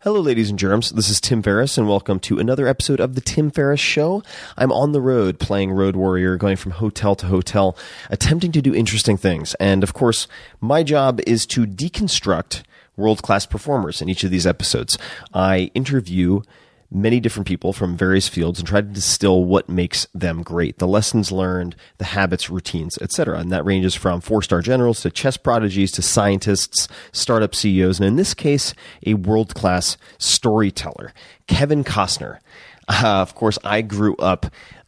Hello, ladies and germs. This is Tim Ferriss, and welcome to another episode of The Tim Ferriss Show. I'm on the road playing Road Warrior, going from hotel to hotel, attempting to do interesting things. And of course, my job is to deconstruct world class performers in each of these episodes. I interview many different people from various fields and try to distill what makes them great the lessons learned the habits routines etc and that ranges from four star generals to chess prodigies to scientists startup ceos and in this case a world class storyteller kevin costner. Uh, of course i grew up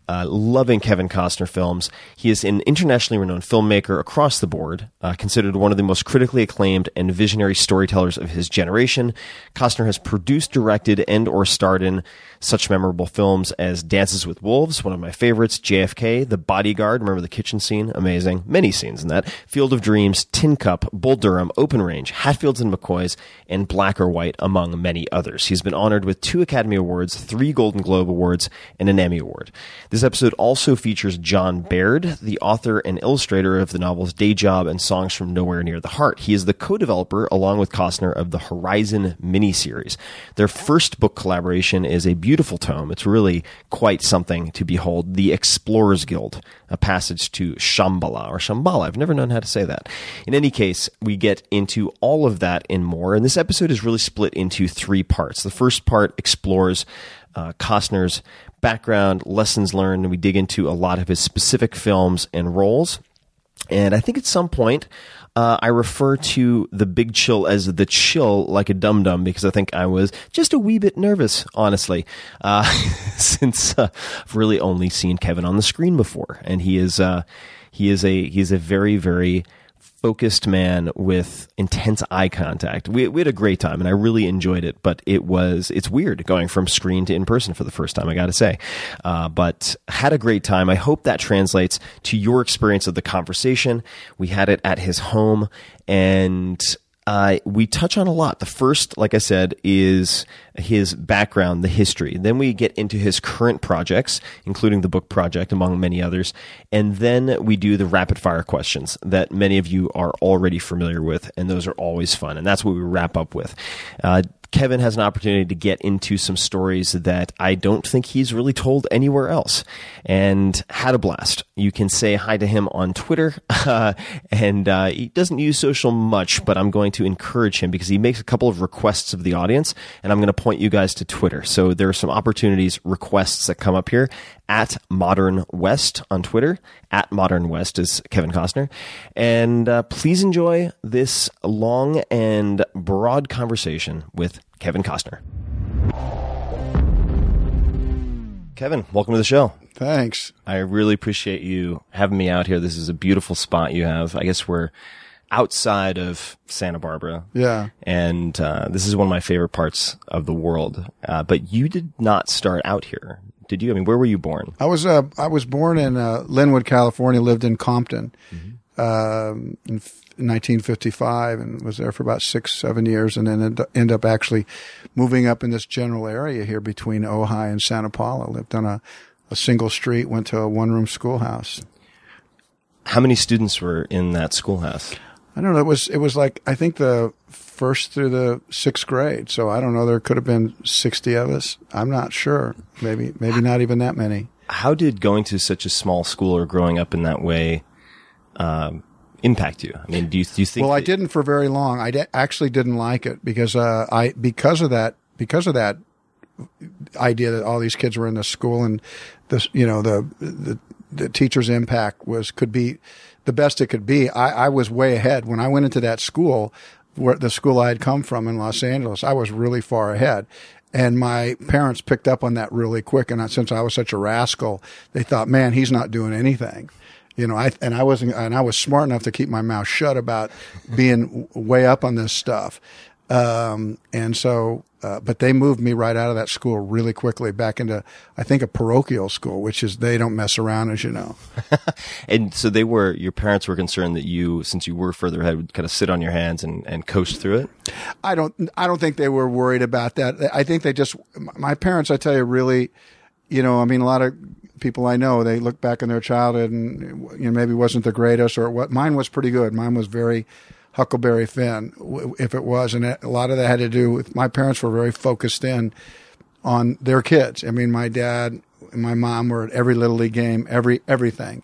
uh, loving Kevin Costner films. He is an internationally renowned filmmaker across the board, uh, considered one of the most critically acclaimed and visionary storytellers of his generation. Costner has produced, directed, and or starred in such memorable films as Dances with Wolves, one of my favorites, JFK, The Bodyguard, remember the kitchen scene? Amazing. Many scenes in that. Field of Dreams, Tin Cup, Bull Durham, Open Range, Hatfields and McCoys, and Black or White, among many others. He's been honored with two Academy Awards, three Golden Globe Awards, and an Emmy Award. This episode also features Jon Baird, the author and illustrator of the novels Day Job and Songs from Nowhere Near the Heart. He is the co-developer, along with Costner, of the Horizon miniseries. Their first book collaboration is a beautiful tome. It's really quite something to behold. The Explorers Guild, a passage to Shambhala or Shambhala. I've never known how to say that. In any case, we get into all of that and more. And this episode is really split into three parts. The first part explores uh, Costner's background, lessons learned, and we dig into a lot of his specific films and roles. And I think at some point, I refer to the big chill as the chill like a dum dum because I think I was just a wee bit nervous, honestly, uh, since uh, I've really only seen Kevin on the screen before, and he is uh, he is a he is a very very focused man with intense eye contact. We, we had a great time and I really enjoyed it, but it was, it's weird going from screen to in person for the first time, I gotta say. Uh, but had a great time. I hope that translates to your experience of the conversation. We had it at his home and uh, we touch on a lot. The first, like I said, is his background, the history. Then we get into his current projects, including the book project, among many others. And then we do the rapid fire questions that many of you are already familiar with, and those are always fun. And that's what we wrap up with. Uh, Kevin has an opportunity to get into some stories that I don't think he's really told anywhere else and had a blast. You can say hi to him on Twitter. Uh, and uh, he doesn't use social much, but I'm going to encourage him because he makes a couple of requests of the audience, and I'm going to point you guys to Twitter. So there are some opportunities, requests that come up here at Modern West on Twitter. At Modern West is Kevin Costner. And uh, please enjoy this long and broad conversation with Kevin Costner. Kevin, welcome to the show. Thanks. I really appreciate you having me out here. This is a beautiful spot you have. I guess we're outside of Santa Barbara. Yeah. And uh, this is one of my favorite parts of the world. Uh, but you did not start out here, did you? I mean, where were you born? I was uh, I was born in uh, Lynwood, California. Lived in Compton um, in f- 1955, and was there for about six, seven years, and then end, end up actually moving up in this general area here between Ojai and Santa Paula. Lived on a, a single street. Went to a one room schoolhouse. How many students were in that schoolhouse? I don't know. It was it was like I think the first through the sixth grade. So I don't know. There could have been sixty of us. I'm not sure. Maybe maybe not even that many. How did going to such a small school or growing up in that way um, impact you? I mean, do you, do you think? Well, I didn't for very long. I actually didn't like it because uh, I because of that because of that idea that all these kids were in the school and this you know the the the teacher's impact was could be the best it could be. I, I was way ahead when I went into that school, where the school I had come from in Los Angeles. I was really far ahead. And my parents picked up on that really quick. And since I was such a rascal, they thought, man, he's not doing anything. You know, I, and I wasn't, and I was smart enough to keep my mouth shut about being way up on this stuff. Um, and so, uh, but they moved me right out of that school really quickly back into, I think, a parochial school, which is they don't mess around, as you know. And so they were, your parents were concerned that you, since you were further ahead, would kind of sit on your hands and, and coast through it. I don't, I don't think they were worried about that. I think they just, my parents, I tell you, really, you know, I mean, a lot of people I know, they look back in their childhood and, you know, maybe wasn't the greatest or what. Mine was pretty good. Mine was very Huckleberry Finn, if it was. And a lot of that had to do with my parents were very focused in on their kids. I mean, my dad and my mom were at every little league game, every, everything,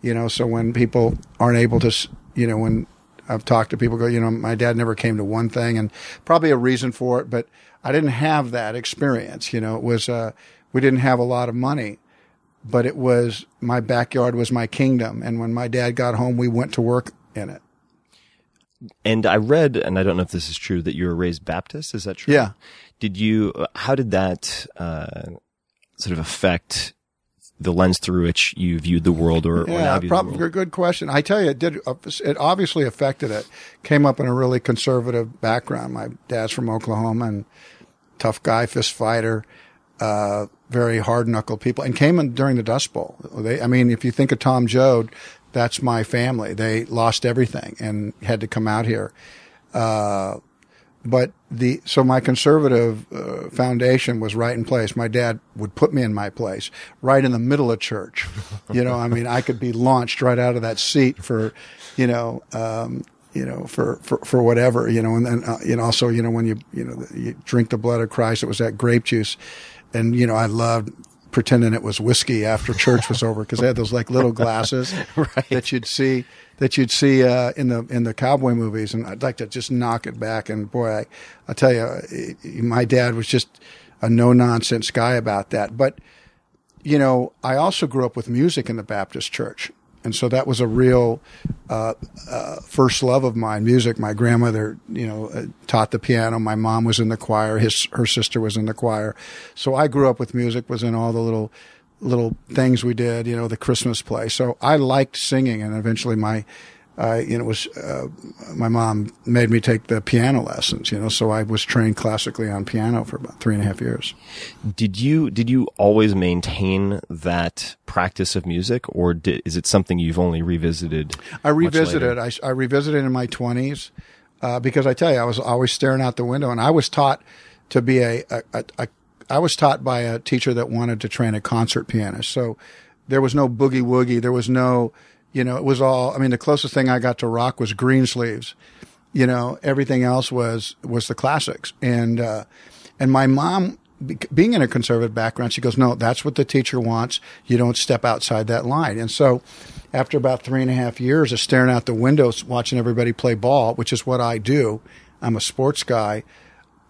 you know, so when people aren't able to, you know, when I've talked to people go, you know, my dad never came to one thing and probably a reason for it, but I didn't have that experience. You know, it was, uh, we didn't have a lot of money, but it was my backyard was my kingdom. And when my dad got home, we went to work in it. And I read, and I don't know if this is true, that you were raised Baptist. Is that true? Yeah. Did you, how did that, uh, sort of affect the lens through which you viewed the world or, or now Yeah, probably the world? good question. I tell you, it did. It obviously affected it. Came up in a really conservative background. My dad's from Oklahoma and tough guy, fist fighter, uh, very hard knuckle people, and came in during the Dust Bowl. They, I mean, if you think of Tom Joad, that's my family. They lost everything and had to come out here. Uh, but the so my conservative uh, foundation was right in place. My dad would put me in my place, right in the middle of church. You know, I mean, I could be launched right out of that seat for, you know, um, you know, for, for, for whatever, you know, and then, uh, you know, also, you know, when you, you know, you drink the blood of Christ, it was that grape juice. And, you know, I loved pretending it was whiskey after church was over because they had those like little glasses that you'd see that you'd see uh, in the in the cowboy movies, and I'd like to just knock it back. And boy, I, I tell you, eh, my dad was just a no nonsense guy about that. But you know, I also grew up with music in the Baptist church. And so that was a real uh, uh, first love of mine, music. My grandmother, you know, uh, taught the piano. My mom was in the choir. His her sister was in the choir. So I grew up with music. Was in all the little little things we did. You know, the Christmas play. So I liked singing, and eventually my uh, you know, was uh, my mom made me take the piano lessons. You know, so I was trained classically on piano for about three and a half years. Did you did you always maintain that practice of music, or did, is it something you've only revisited? I revisited. I, I revisited in my twenties. uh, because I tell you, I was always staring out the window, and I was taught to be a, a, a, a I was taught by a teacher that wanted to train a concert pianist. So there was no boogie woogie. There was no, you know, it was all. I mean, the closest thing I got to rock was Greensleeves. You know, everything else was was the classics, and uh, and my mom. Being in a conservative background, she goes, No, that's what the teacher wants. You don't step outside that line. And so, after about three and a half years of staring out the windows, watching everybody play ball, which is what I do, I'm a sports guy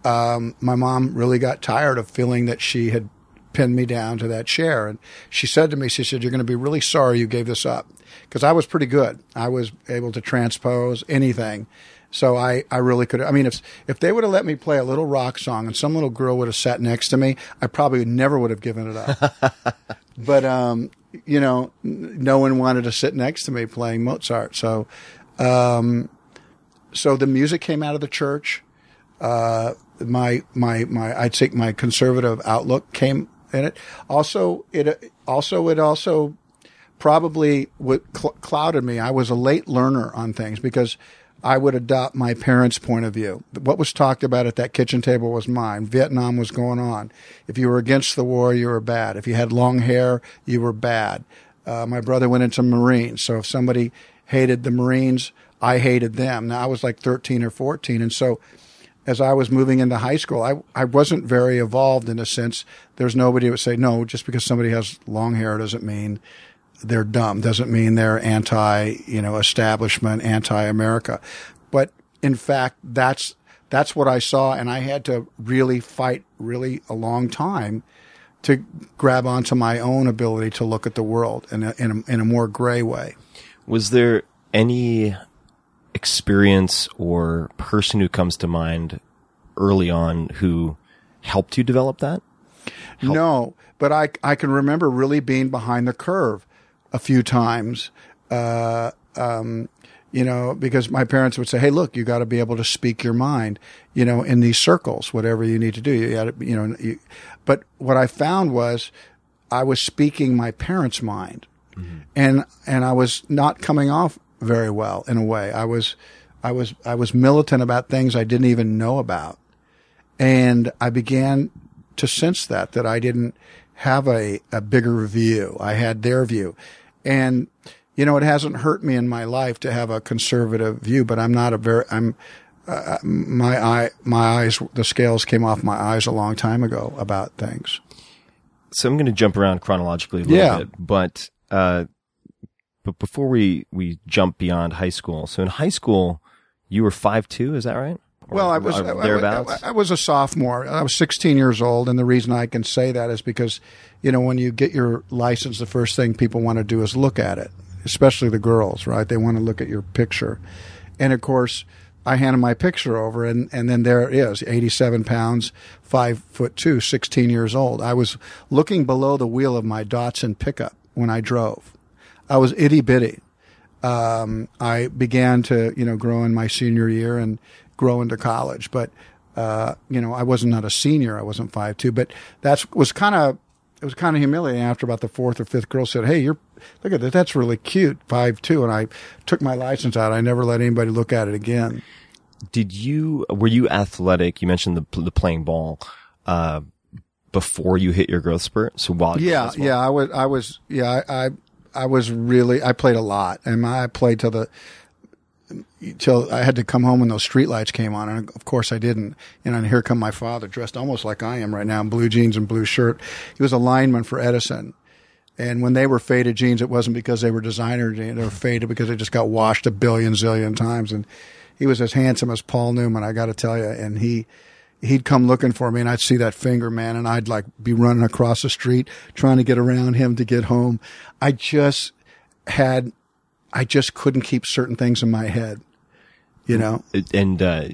um, my mom really got tired of feeling that she had pinned me down to that chair. And she said to me, she said, you're going to be really sorry you gave this up. Cause I was pretty good. I was able to transpose anything. So I, I really could, I mean, if, if they would have let me play a little rock song and some little girl would have sat next to me, I probably never would have given it up. but, um, you know, n- no one wanted to sit next to me playing Mozart. So, um, so the music came out of the church uh, my my my I'd say my conservative outlook came in it. Also, it also it also probably what cl- clouded me. I was a late learner on things because I would adopt my parents' point of view. What was talked about at that kitchen table was mine. Vietnam was going on. If you were against the war, you were bad. If you had long hair, you were bad. Uh, my brother went into Marines, so if somebody hated the Marines, I hated them. Now I was like 13 or 14, and so as I was moving into high school, I, I wasn't very evolved in a sense. There's nobody who would say, no, just because somebody has long hair doesn't mean they're dumb, doesn't mean they're anti, you know, establishment, anti America. But in fact, that's, that's what I saw. And I had to really fight really a long time to grab onto my own ability to look at the world in a, in a, in a more gray way. Was there any experience or person who comes to mind early on who helped you develop that? No, but I I can remember really being behind the curve a few times. Uh, um, you know, because my parents would say, "Hey, look, you got to be able to speak your mind." You know, in these circles, whatever you need to do, you got to, you know. You, but what I found was, I was speaking my parents' mind, and and I was not coming off very well in a way. I was, I was, I was militant about things I didn't even know about, and I began to sense that that I didn't have a a bigger view. I had their view, and you know it hasn't hurt me in my life to have a conservative view. But I'm not a very I'm uh, my eye my eyes the scales came off my eyes a long time ago about things. So I'm going to jump around chronologically a little Yeah. bit, but uh, but before we we jump beyond high school, so in high school you were five two, is that right? Well, I was or I- I, I was a sophomore. I was 16 years old, and the reason I can say that is because, you know, when you get your license, the first thing people want to do is look at it, especially the girls, right? They want to look at your picture, and of course, I handed my picture over, and and then there it is, 87 pounds, five foot two, 16 years old. I was looking below the wheel of my Datsun pickup when I drove. I was itty bitty um, I began to, you know, grow in my senior year and grow into college. But, uh, you know, I wasn't not a senior. I wasn't five two, but that was kind of, it was kind of humiliating after about the fourth or fifth girl said, Hey, you're, look at that. That's really cute. Five two. And I took my license out. I never let anybody look at it again. Did you were you athletic? You mentioned the the playing ball uh, before you hit your growth spurt. So while Yeah. Yeah. I was, I was, yeah, I, I, I was really, I played a lot and I played till the, till I had to come home when those streetlights came on, and of course I didn't. And then here come my father, dressed almost like I am right now, in blue jeans and blue shirt. He was a lineman for Edison, and when they were faded jeans, it wasn't because they were designer jeans; they were faded because they just got washed a billion zillion times. And he was as handsome as Paul Newman, I got to tell you. And he he'd come looking for me, and I'd see that finger, man, and I'd like be running across the street trying to get around him to get home. I just had I just couldn't keep certain things in my head. You know? and uh,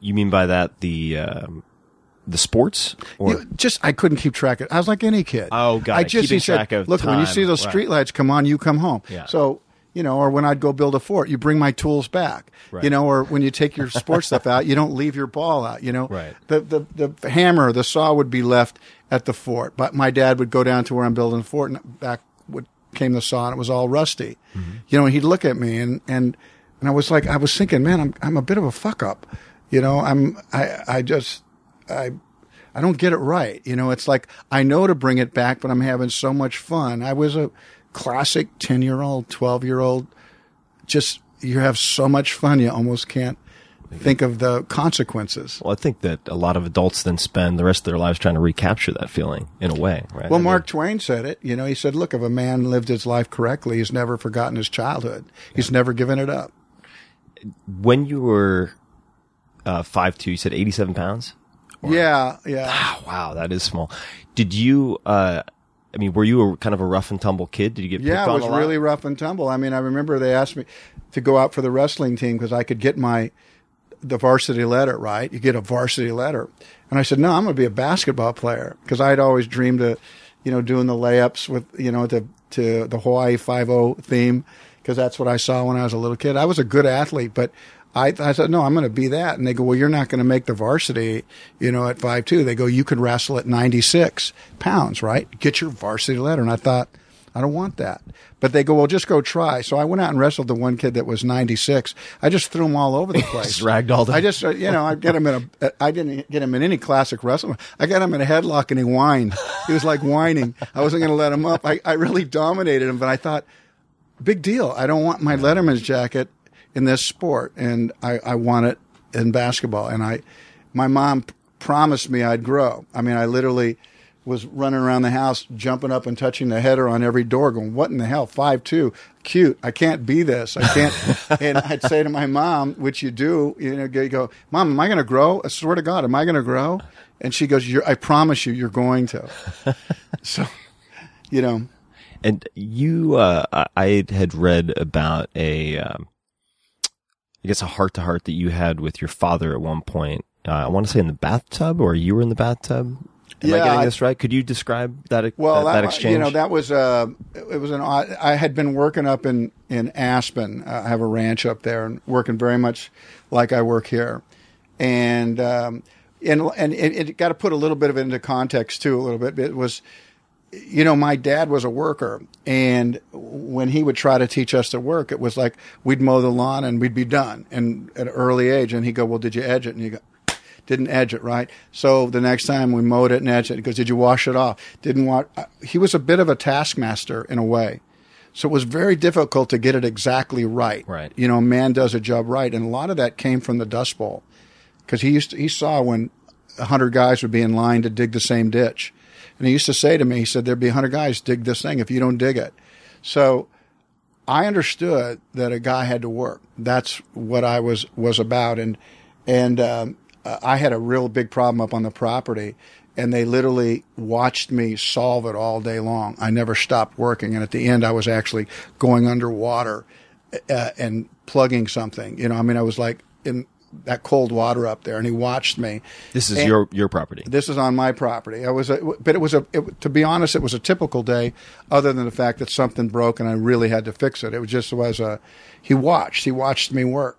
you mean by that the um, the sports or You- just I couldn't keep track of I was like any kid. Oh, got I just Keeping he said, track of Look, when you see those right. streetlights come on, you come home. Yeah. So, you know, or when I'd go build a fort, you bring my tools back. Right. You know, or when you take your sports stuff out, you don't leave your ball out, you know. Right. The the the hammer, the saw would be left at the fort. But my dad would go down to where I'm building the fort and back would came the saw and it was all rusty. Mm-hmm. You know, and he'd look at me and and and I was like, I was thinking, man, I'm I'm a bit of a fuck up, you know. I'm I I just I I don't get it right, you know. It's like I know to bring it back, but I'm having so much fun. I was a classic ten year old, twelve year old. Just you have so much fun, you almost can't think of the consequences. Well, I think that a lot of adults then spend the rest of their lives trying to recapture that feeling in a way, right? Well, I mean, Mark Twain said it. You know, he said, "Look, if a man lived his life correctly, he's never forgotten his childhood. He's never given it up." when you were uh, five two, you said eighty seven pounds. Yeah, yeah. Oh, wow, that is small. Did you? Uh, I mean, were you a kind of a rough and tumble kid? Did you get Yeah, it was really rough and tumble. I mean, I remember they asked me to go out for the wrestling team because I could get my the varsity letter. Right, you get a varsity letter, and I said, "No, I'm going to be a basketball player," because I'd always dreamed of, you know, doing the layups with you know the to the Hawaii Five O theme because that's what I saw when I was a little kid. I was a good athlete, but. I, I said, no, I'm going to be that. And they go, well, you're not going to make the varsity, you know, at five two. They go, you could wrestle at 96 pounds, right? Get your varsity letter. And I thought, I don't want that. But they go, well, just go try. So I went out and wrestled the one kid that was 96. I just threw him all over the place. Ragdolled him. I just, uh, you know, I get him in a, I didn't get him in any classic wrestling. I got him in a headlock and he whined. He was like whining. I wasn't going to let him up. I, I really dominated him, but I thought, big deal. I don't want my Letterman's jacket in this sport, and I, I want it in basketball. And I, my mom promised me I'd grow. I mean, I literally was running around the house, jumping up and touching the header on every door, going, "What in the hell? Five two, cute. I can't be this. I can't." and I'd say to my mom, which you do, you know, you go, "Mom, am I going to grow? I swear to God, am I going to grow?" And she goes, you're, "I promise you, you're going to." so, you know. And you, uh, I- I had read about a, um, I guess a heart to heart that you had with your father at one point. Uh, I want to say in the bathtub, or you were in the bathtub. Am I getting this right? Could you describe that? Well, that, that that, exchange. you know, that was uh, it was an. odd- I had been working up in in Aspen. Uh, I have a ranch up there, and working very much like I work here, and um, and and it, it got to put a little bit of it into context too. A little bit. It was, you know, my dad was a worker, and when he would try to teach us to work, it was like we'd mow the lawn and we'd be done, and at an early age, and he'd go, "Well, did you edge it?" And you go didn't edge it right. So the next time we mowed it and edged it, he goes, "Did you wash it off?" Didn't wash. He was a bit of a taskmaster in a way, so it was very difficult to get it exactly right. Right. You know, a man does a job right, and a lot of that came from the Dust Bowl, because he used to, he saw when a hundred guys would be in line to dig the same ditch, and he used to say to me, he said, "There'd be a hundred guys dig this thing if you don't dig it." So I understood that a guy had to work. That's what I was was about, and and um, uh, I had a real big problem up on the property, and they literally watched me solve it all day long. I never stopped working, and at the end, I was actually going underwater uh, and plugging something. You know, I mean, I was like in that cold water up there, and he watched me. this is And- your your property. this is on my property. I was, a, but it was a. It, to be honest, it was a typical day, other than the fact that something broke and I really had to fix it. It was just was a. He watched. He watched me work,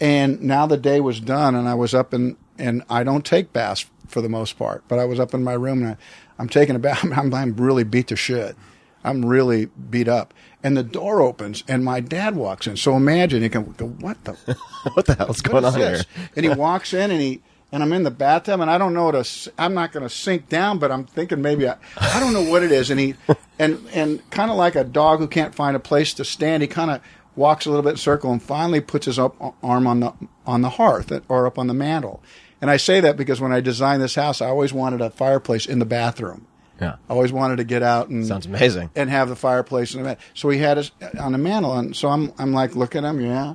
and now the day was done, and I was up in, and I don't take baths for the most part, but I was up in my room and I, I'm taking a bath. I'm, I'm really beat to shit. I'm really beat up, and the door opens, and my dad walks in. So imagine you can go, what the what the hell's going on is here? And he walks in and he and I'm in the bathtub and I don't know what to. I'm not going to sink down, but I'm thinking maybe I, I don't know what it is. And he and and kind of like a dog who can't find a place to stand, he kind of walks a little bit in a circle and finally puts his up, arm on the on the hearth or up on the mantle. And I say that because when I designed this house, I always wanted a fireplace in the bathroom. Yeah, I always wanted to get out and sounds amazing. and have the fireplace in the mantle. So he had us on the mantle, and so I'm I'm like looking at him, yeah.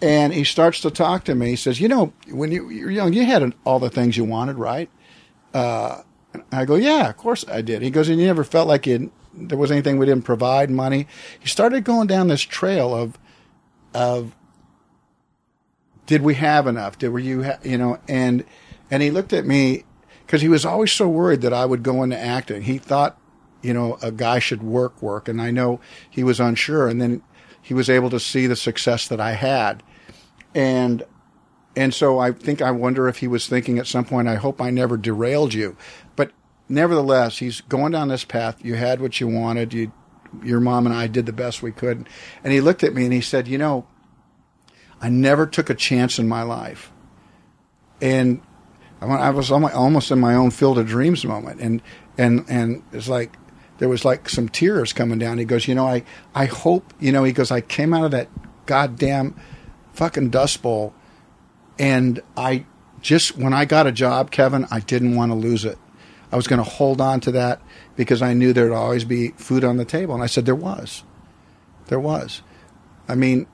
And he starts to talk to me. He says, "You know, when you you're young, you had all the things you wanted, right?" Uh, and I go, "Yeah, of course I did." He goes, "And you never felt like you there was anything we didn't provide, money." He started going down this trail of of did we have enough? Did were you ha- you know? And and he looked at me because he was always so worried that I would go into acting. He thought, you know, a guy should work work, and I know he was unsure. And then he was able to see the success that I had, and and so I think I wonder if he was thinking at some point, I hope I never derailed you, but nevertheless, he's going down this path. You had what you wanted. You, your mom and I did the best we could, and he looked at me and he said, you know I never took a chance in my life. And I was almost in my own field of dreams moment. And, and, and it's like, there was like some tears coming down. He goes, you know, I, I hope, you know, he goes, I came out of that goddamn fucking dust bowl and I just, when I got a job, Kevin, I didn't want to lose it. I was going to hold on to that because I knew there'd always be food on the table. And I said, there was. There was. I mean,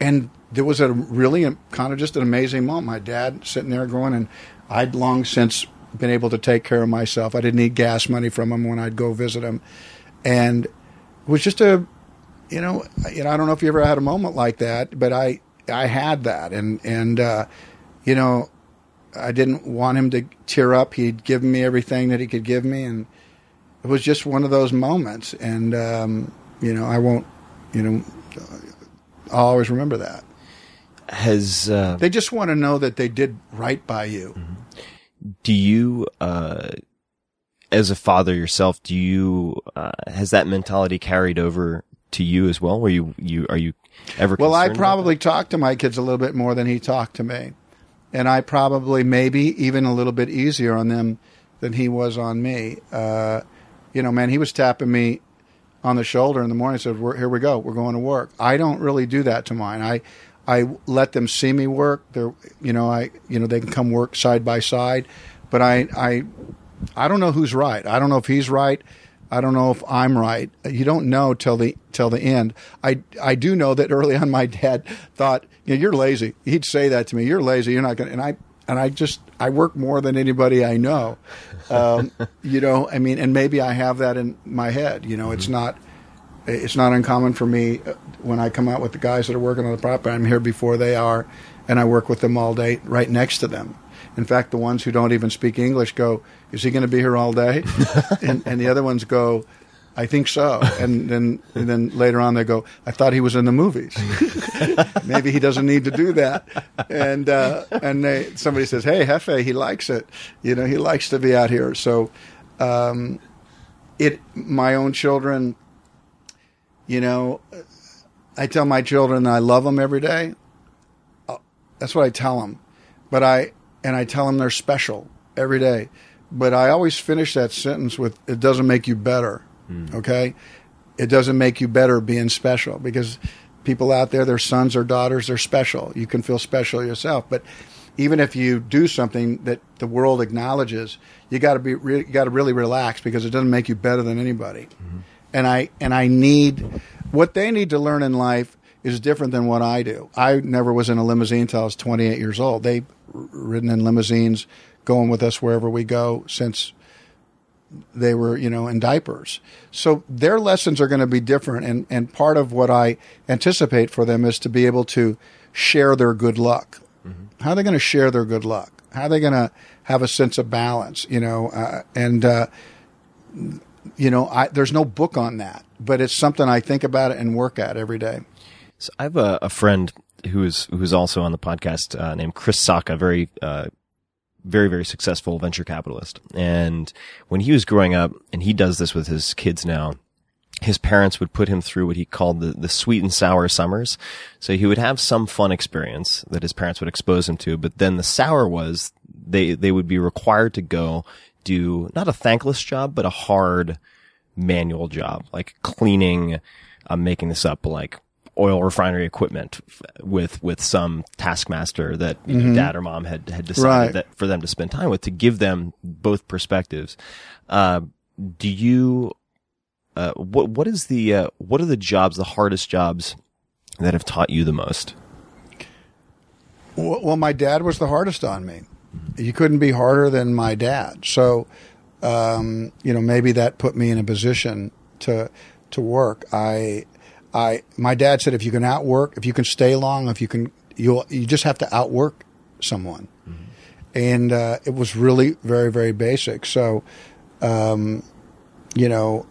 and there was a really kind of just an amazing moment. My dad sitting there going, and I'd long since been able to take care of myself. I didn't need gas money from him when I'd go visit him, and it was just a, you know, you know, I don't know if you ever had a moment like that, but I I had that, and and uh, you know, I didn't want him to tear up. He'd given me everything that he could give me, and it was just one of those moments. And um, you know, I won't, you know, I'll always remember that. Has uh, They just want to know that they did right by you. do you uh as a father yourself do you uh has that mentality carried over to you as well where you you are you ever Well, I probably talked to my kids a little bit more than he talked to me. And I probably, maybe even a little bit easier on them than he was on me. Uh, you know, man, he was tapping me on the shoulder in the morning and said, Here we go. We're going to work. I don't really do that to mine. I, I let them see me work. They're, you know, I, you know, they can come work side by side. But I, I, I don't know who's right. I don't know if he's right. I don't know if I'm right. You don't know till the till the end. I I do know that early on my dad thought, you know, you're lazy. He'd say that to me. You're lazy. You're not going. to And I and I just I work more than anybody I know. Um, you know, I mean, and maybe I have that in my head. You know, it's not it's not uncommon for me uh, when I come out with the guys that are working on the property. I'm here before they are, and I work with them all day, right next to them. In fact, the ones who don't even speak English go, "Is he going to be here all day?" and, and the other ones go, "I think so." And then and then later on they go, "I thought he was in the movies. Maybe he doesn't need to do that." And uh, and they, somebody says, "Hey, Hefe, he likes it. You know, he likes to be out here." So, um, it my own children you know, I tell my children I love them every day. Uh, That's what I tell them. But I and I tell them they're special every day. But I always finish that sentence with it doesn't make you better. Hmm. Okay? It doesn't make you better being special because people out there their sons or daughters they're special. You can feel special yourself, but even if you do something that the world acknowledges, you got to be re- you got to really relax because it doesn't make you better than anybody mm-hmm. and I and I need what they need to learn in life is different than what I do. I never was in a limousine until I was 28 years old. They've ridden in limousines, going with us wherever we go since they were, you know, in diapers. So their lessons are going to be different, and and part of what I anticipate for them is to be able to share their good luck. How are they going to share their good luck? How are they going to have a sense of balance? You know, uh, and uh, you know, I, there's no book on that, but it's something I think about it and work at every day. So I have a, a friend who is who's also on the podcast uh, named Chris Sacca, very uh, very very successful venture capitalist. And when he was growing up, and he does this with his kids now, his parents would put him through what he called the, the sweet and sour summers. So he would have some fun experience that his parents would expose him to, but then the sour was they they would be required to go do not a thankless job, but a hard manual job, like cleaning, I'm making this up, like oil refinery equipment with, with some taskmaster that you know, dad or mom had, had decided Right. that for them to spend time with to give them both perspectives. Uh, do you, uh, what, what is the, uh, what are the jobs, the hardest jobs that have taught you the most? Well, well, my dad was the hardest on me. You couldn't be harder than my dad. So, um, you know, maybe that put me in a position to to work. I, I, my dad said, if you can outwork, if you can stay long, if you can, you you just have to outwork someone. And uh, it was really very very basic. So, um, you know,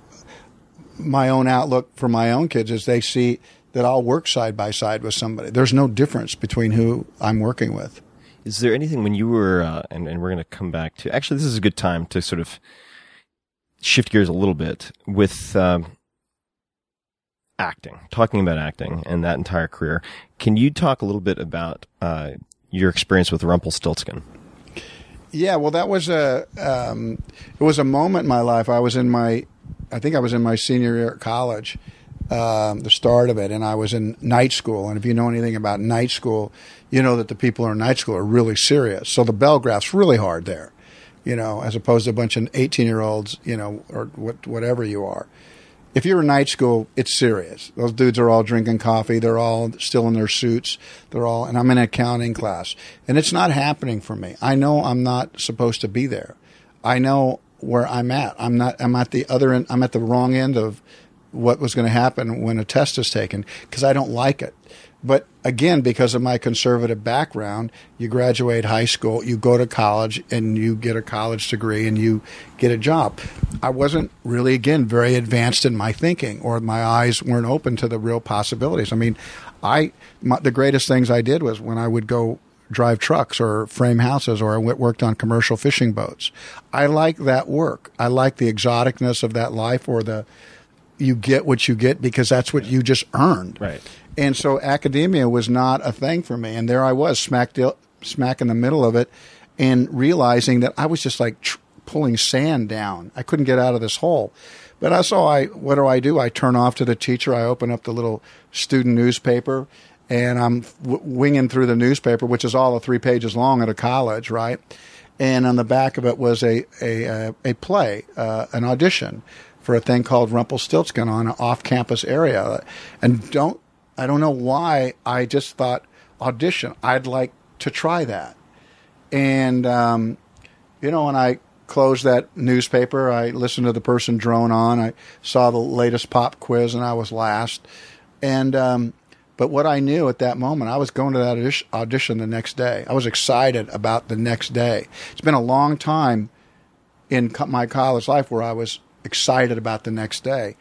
my own outlook for my own kids is they see that I'll work side by side with somebody. There's no difference between who I'm working with. Is there anything when you were, uh, and, and we're going to come back to, actually, this is a good time to sort of shift gears a little bit with, um, acting, talking about acting and that entire career. Can you talk a little bit about uh, your experience with Rumpelstiltskin? Yeah, well, that was a um, it was a moment in my life. I was in my, I think I was in my senior year at college, um, the start of it, and I was in night school. And if you know anything about night school, you know that the people in night school are really serious. So the bell graph's really hard there, you know, as opposed to a bunch of eighteen year olds, you know, or what, whatever you are. If you're in night school, it's serious. Those dudes are all drinking coffee. They're all still in their suits. They're all, and I'm in accounting class, and it's not happening for me. I know I'm not supposed to be there. I know where I'm at. I'm not. I'm at the other end. I'm at the wrong end of what was going to happen when a test is taken because I don't like it. But again, because of my conservative background, you graduate high school, you go to college, and you get a college degree and you get a job. I wasn't really, again, very advanced in my thinking, or my eyes weren't open to the real possibilities. I mean, I my, the greatest things I did was when I would go drive trucks or frame houses or I worked on commercial fishing boats. I like that work. I like the exoticness of that life or the you get what you get because that's what you just earned. Right. And so academia was not a thing for me. And there I was, smack, smack in the middle of it, and realizing that I was just like tr- pulling sand down. I couldn't get out of this hole. But I so I, what do I do? I turn off to the teacher. I open up the little student newspaper, and I'm w- winging through the newspaper, which is all of three pages long at a college, right? And on the back of it was a a a, a play, uh, an audition for a thing called Rumpelstiltskin on an off-campus area, and don't I don't know why I just thought audition. I'd like to try that, and um, you know, when I closed that newspaper, I listened to the person drone on. I saw the latest pop quiz, and I was last. And um, but what I knew at that moment, I was going to that audition- the next day. I was excited about the next day. It's been a long time in co- my college life where I was excited about the next day,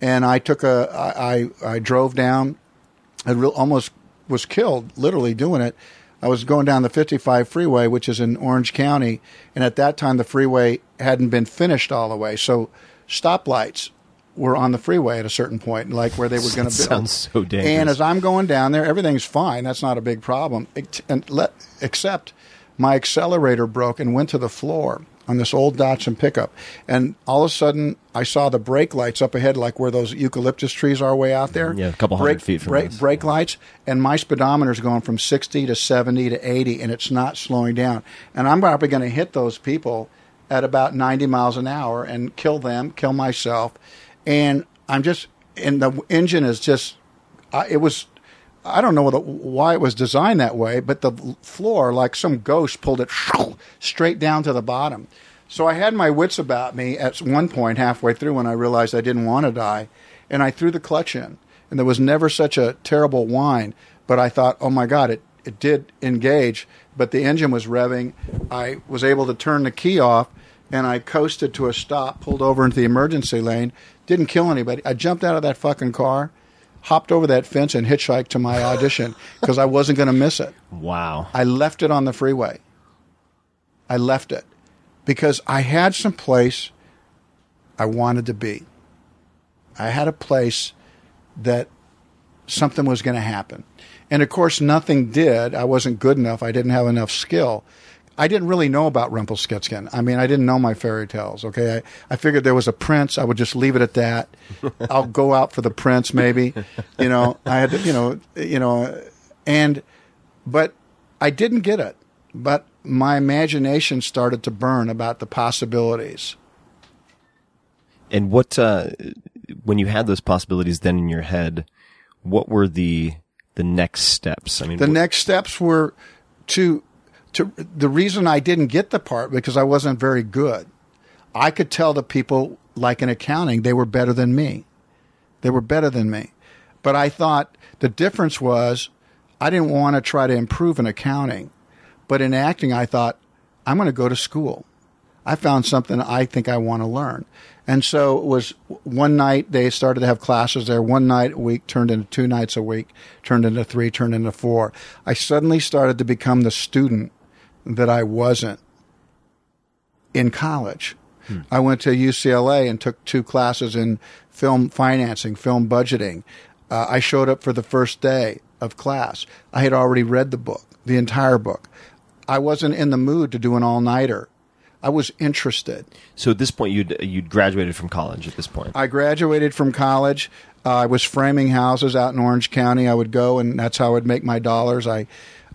and I took a I I, I drove down. I real, almost was killed literally doing it. I was going down the 55 freeway, which is in Orange County, and at that time the freeway hadn't been finished all the way, so stoplights were on the freeway at a certain point, like where they were going to build. Sounds so dangerous. And as I'm going down there, everything's fine. That's not a big problem. And let, except my accelerator broke and went to the floor on this old Datsun pickup. And all of a sudden, I saw the brake lights up ahead, like where those eucalyptus trees are way out there. Yeah, a couple brake, hundred feet from brake, us. brake lights. And my speedometer's going from 60 to 70 to 80, and it's not slowing down. And I'm probably going to hit those people at about 90 miles an hour and kill them, kill myself. And I'm just, and the engine is just, I it was, I don't know what, why it was designed that way, but the floor, like some ghost, pulled it straight down to the bottom. So I had my wits about me at one point halfway through when I realized I didn't want to die, and I threw the clutch in. And there was never such a terrible whine, but I thought, oh my God, it, it did engage, but the engine was revving. I was able to turn the key off, and I coasted to a stop, pulled over into the emergency lane, didn't kill anybody. I jumped out of that fucking car, hopped over that fence, and hitchhiked to my audition because I wasn't going to miss it. Wow. I left it on the freeway. I left it because I had some place I wanted to be. I had a place that something was going to happen. And of course, nothing did. I wasn't good enough. I didn't have enough skill. I didn't really know about Rumpelstiltskin. I mean, I didn't know my fairy tales. Okay, I, I figured there was a prince. I would just leave it at that. I'll go out for the prince, maybe. You know, I had, to, you know, you know, and but I didn't get it. But my imagination started to burn about the possibilities. And what, uh, when you had those possibilities then in your head, what were the the next steps? I mean, The what- next steps were to to the reason I didn't get the part because I wasn't very good. I could tell the people like in accounting they were better than me. They were better than me. But I thought the difference was I didn't want to try to improve in accounting. But in acting I thought I'm going to go to school. I found something I think I want to learn. And so it was one night they started to have classes there. One night a week turned into two nights a week, turned into three, turned into four. I suddenly started to become the student that I wasn't in college. I went to UCLA and took two classes in film financing, film budgeting. Uh, I showed up for the first day of class. I had already read the book, the entire book. I wasn't in the mood to do an all nighter. I was interested. So at this point, you'd you'd graduated from college. At this point, I graduated from college. Uh, I was framing houses out in Orange County. I would go, and that's how I would make my dollars. I,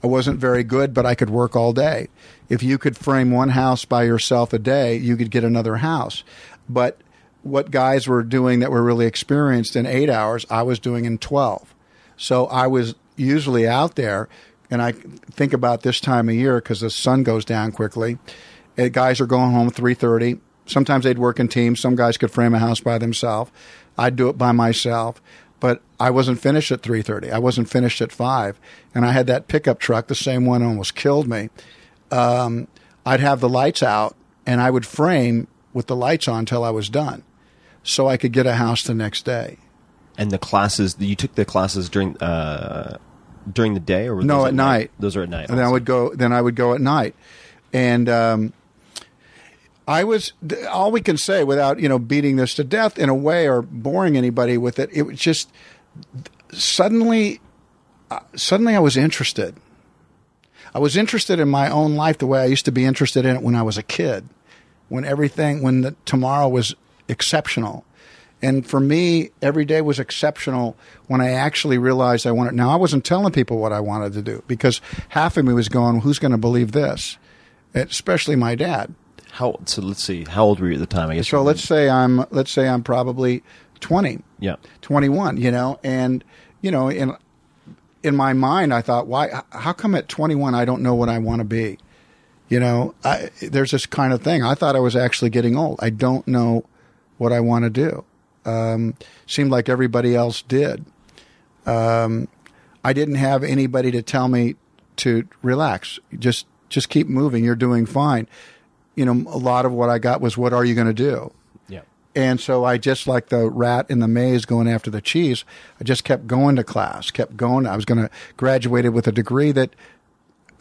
I wasn't very good, but I could work all day. If you could frame one house by yourself a day, you could get another house. But what guys were doing that were really experienced in eight hours, I was doing in 12. So I was usually out there, and I think about this time of year because the sun goes down quickly. Uh, guys are going home at 3.30. Sometimes they'd work in teams. Some guys could frame a house by themselves. I'd do it by myself. But I wasn't finished at 3.30. I wasn't finished at 5. And I had that pickup truck, the same one almost killed me. Um, I'd have the lights out, and I would frame with the lights on until I was done so I could get a house the next day. and the classes you took the classes during uh, during the day or No, at night. Those are at night. and then I would go. Then I would go at night, and um, I was all we can say without you know beating this to death in a way or boring anybody with it. It was just suddenly, uh, suddenly I was interested. I was interested in my own life the way I used to be interested in it when I was a kid, when everything, when the, tomorrow was exceptional. And for me, every day was exceptional when I actually realized I wanted. Now, I wasn't telling people what I wanted to do because half of me was going, "Who's going to believe this?" Especially my dad. How so? Let's see. How old were you at the time? I guess. So let's say I'm let's say I'm probably twenty. Yeah. 21, you know, and you know, in in my mind, I thought, why? How come at 21 I don't know what I want to be? You know, I, there's this kind of thing. I thought I was actually getting old. I don't know what I want to do. Um, seemed like everybody else did. Um, I didn't have anybody to tell me to relax. Just just keep moving. You're doing fine. You know, a lot of what I got was, what are you going to do? Yeah. And so I just like the rat in the maze going after the cheese. I just kept going to class, kept going. I was going to graduated with a degree that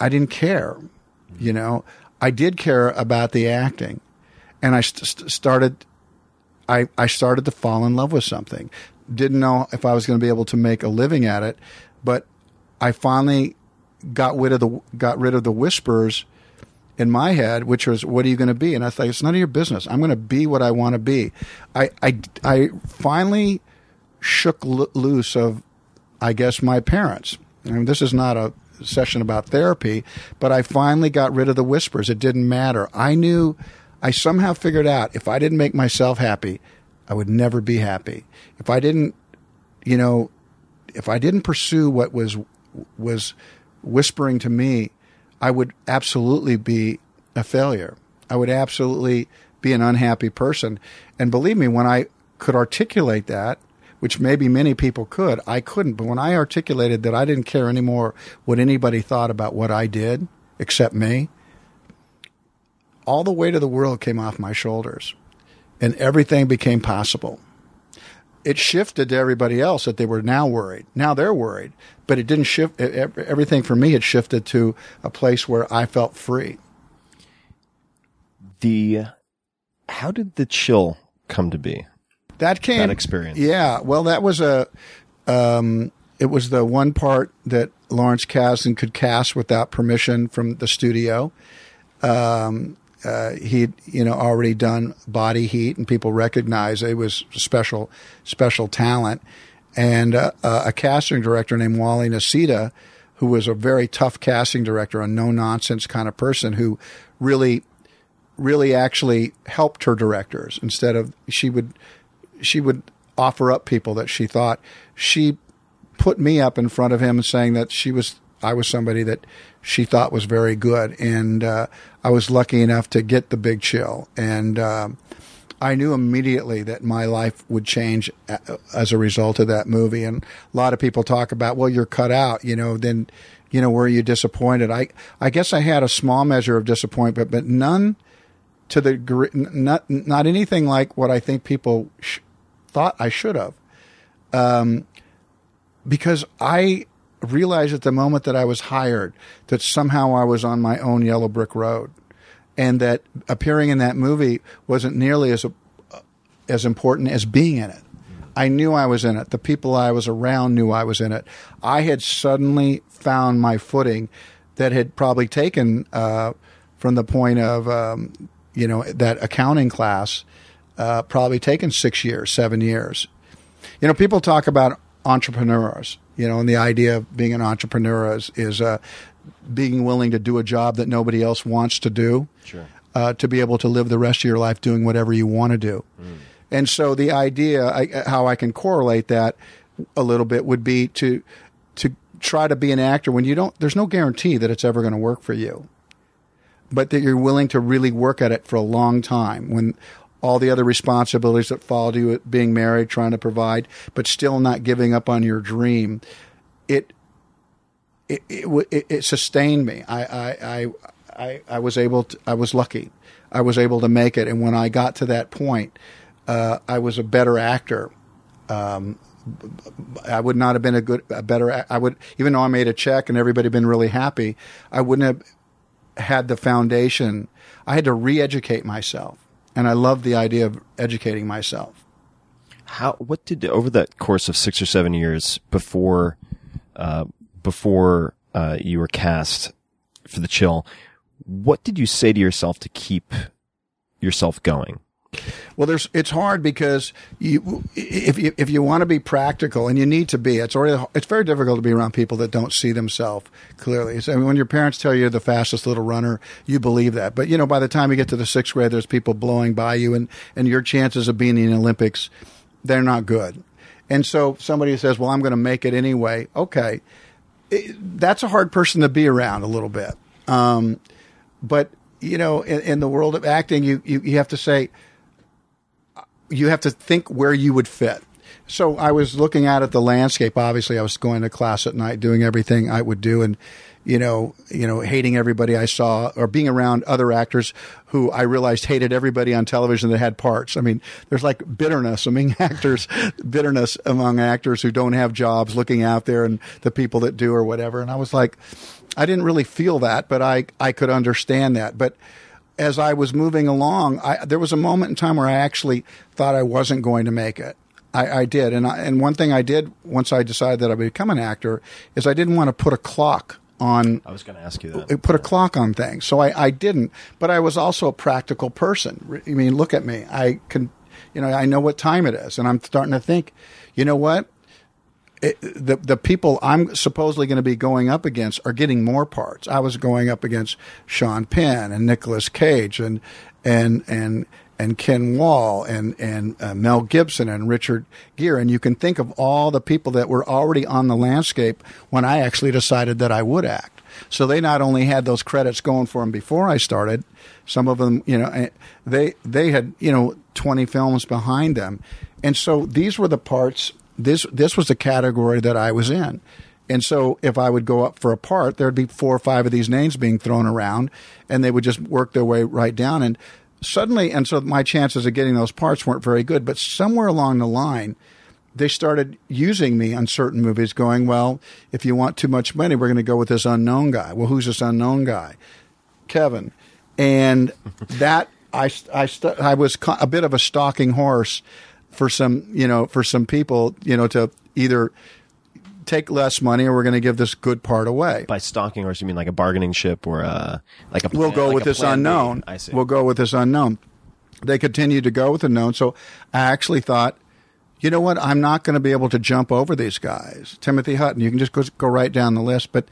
I didn't care. You know, I did care about the acting, and I st- st- started. I I started to fall in love with something. Didn't know if I was going to be able to make a living at it, but I finally got rid of the got rid of the whispers in my head, which was, "What are you going to be?" And I thought, "It's none of your business. I'm going to be what I want to be." I, I, I finally shook lo- loose of, I guess, my parents. I mean, this is not a session about therapy, but I finally got rid of the whispers. It didn't matter. I knew, I somehow figured out if I didn't make myself happy, I would never be happy. If I didn't, you know, if I didn't pursue what was was whispering to me, I would absolutely be a failure. I would absolutely be an unhappy person. And believe me, when I could articulate that, which maybe many people could, I couldn't. But when I articulated that I didn't care anymore what anybody thought about what I did, except me, all the weight of the world came off my shoulders and everything became possible it shifted to everybody else that they were now worried. Now they're worried, but it didn't shift. Everything for me had shifted to a place where I felt free. The how did the chill come to be? That came That experience. Yeah, well, that was a. Um, it was the one part that Lawrence Kasdan could cast without permission from the studio. Um, uh, he'd you know already done Body Heat, and people recognized it was special special talent. And uh, uh, a casting director named Wally Nicita, who was a very tough casting director, a no nonsense kind of person who really really actually helped her directors. Instead of she would she would offer up people that she thought. She put me up in front of him saying that she was I was somebody that she thought was very good. And uh, I was lucky enough to get the big chill. And um, I knew immediately that my life would change as a result of that movie. And a lot of people talk about well you're cut out you know then you know were you disappointed? I I guess I had a small measure of disappointment but none to the not not anything like what I think people sh- thought I should have, um, because I realized at the moment that I was hired that somehow I was on my own yellow brick road, and that appearing in that movie wasn't nearly as as important as being in it. I knew I was in it. The people I was around knew I was in it. I had suddenly found my footing that had probably taken uh, from the point of um, you know that accounting class uh, probably taken six years, seven years. You know, people talk about entrepreneurs. You know, and the idea of being an entrepreneur is is uh, being willing to do a job that nobody else wants to do. Sure. Uh, to be able to live the rest of your life doing whatever you want to do. And so the idea, I, how I can correlate that a little bit would be to to try to be an actor when you don't. There's no guarantee that it's ever going to work for you, but that you're willing to really work at it for a long time. When all the other responsibilities that followed you, being married, trying to provide, but still not giving up on your dream, it it it, it, sustained me. I, I I I I was able to. I was lucky. I was able to make it, and when I got to that point uh, I was a better actor. Um, I would not have been a good, a better. I would, even though I made a check and everybody been really happy, I wouldn't have had the foundation. I had to re-educate myself, and I love the idea of educating myself. How? What did over that course of six or seven years before, uh, before uh, you were cast for the chill? What did you say to yourself to keep yourself going? Well, there's it's hard because you if you if you want to be practical and you need to be, it's already it's very difficult to be around people that don't see themselves clearly. I mean, when your parents tell you you're the fastest little runner, you believe that. But you know, by the time you get to the sixth grade, there's people blowing by you, and and your chances of being in the Olympics, they're not good. And so somebody says, "Well, I'm going to make it anyway." Okay, it, that's a hard person to be around a little bit. Um, but you know, in, in the world of acting, you, you you have to say you have to think where you would fit. So I was looking out at the landscape. Obviously, I was going to class at night, doing everything I would do, and you know, you know, hating everybody I saw, or being around other actors who I realized hated everybody on television that had parts. I mean, there's like bitterness among actors, bitterness among actors who don't have jobs, looking out there, and the people that do, or whatever. And I was like, I didn't really feel that, but I I could understand that, but as I was moving along, I, there was a moment in time where I actually thought I wasn't going to make it. I, I did, and I, and one thing I did once I decided that I would become an actor is I didn't want to put a clock on. I was going to ask you that. Put a clock on things, so I, I didn't. But I was also a practical person. I mean, look at me. I can, you know, I know what time it is, and I'm starting to think, you know what? it, the the people I'm supposedly going to be going up against are getting more parts. I was going up against Sean Penn and Nicolas Cage and and and and Ken Wahl and and uh, Mel Gibson and Richard Gere, and you can think of all the people that were already on the landscape when I actually decided that I would act. So they not only had those credits going for them before I started, some of them, you know, eh, they they had you know 20 films behind them, and so these were the parts this this was the category that I was in. And so if I would go up for a part, there'd be four or five of these names being thrown around and they would just work their way right down. And suddenly, and so my chances of getting those parts weren't very good. But somewhere along the line, they started using me on certain movies, going, well, if you want too much money, we're going to go with this unknown guy. Well, who's this unknown guy? Kevin. And that, I, I, I was a bit of a stalking horse for some, you know, for some people, you know, to either take less money or we're going to give this good part away. By stalking horse, you mean like a bargaining ship or a, like a We'll go like with this plan B. unknown. I see. We'll go with this unknown. They continued to go with the known. So I actually thought, you know what? I'm not going to be able to jump over these guys. Timothy Hutton, you can just go, go right down the list. But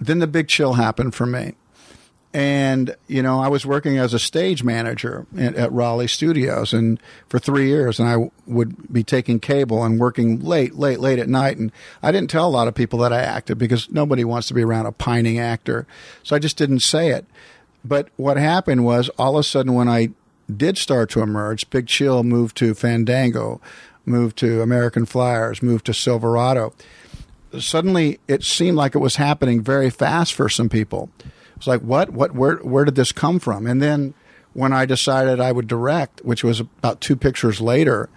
then the big chill happened for me. And, you know, I was working as a stage manager at, at Raleigh Studios and for three years and I would be taking cable and working late, late, late at night. And I didn't tell a lot of people that I acted because nobody wants to be around a pining actor. So I just didn't say it. But what happened was all of a sudden when I did start to emerge, Big Chill moved to Fandango, moved to American Flyers, moved to Silverado. Suddenly it seemed like it was happening very fast for some people. It was like, what, what, where, where did this come from? And then when I decided I would direct, which was about two pictures later,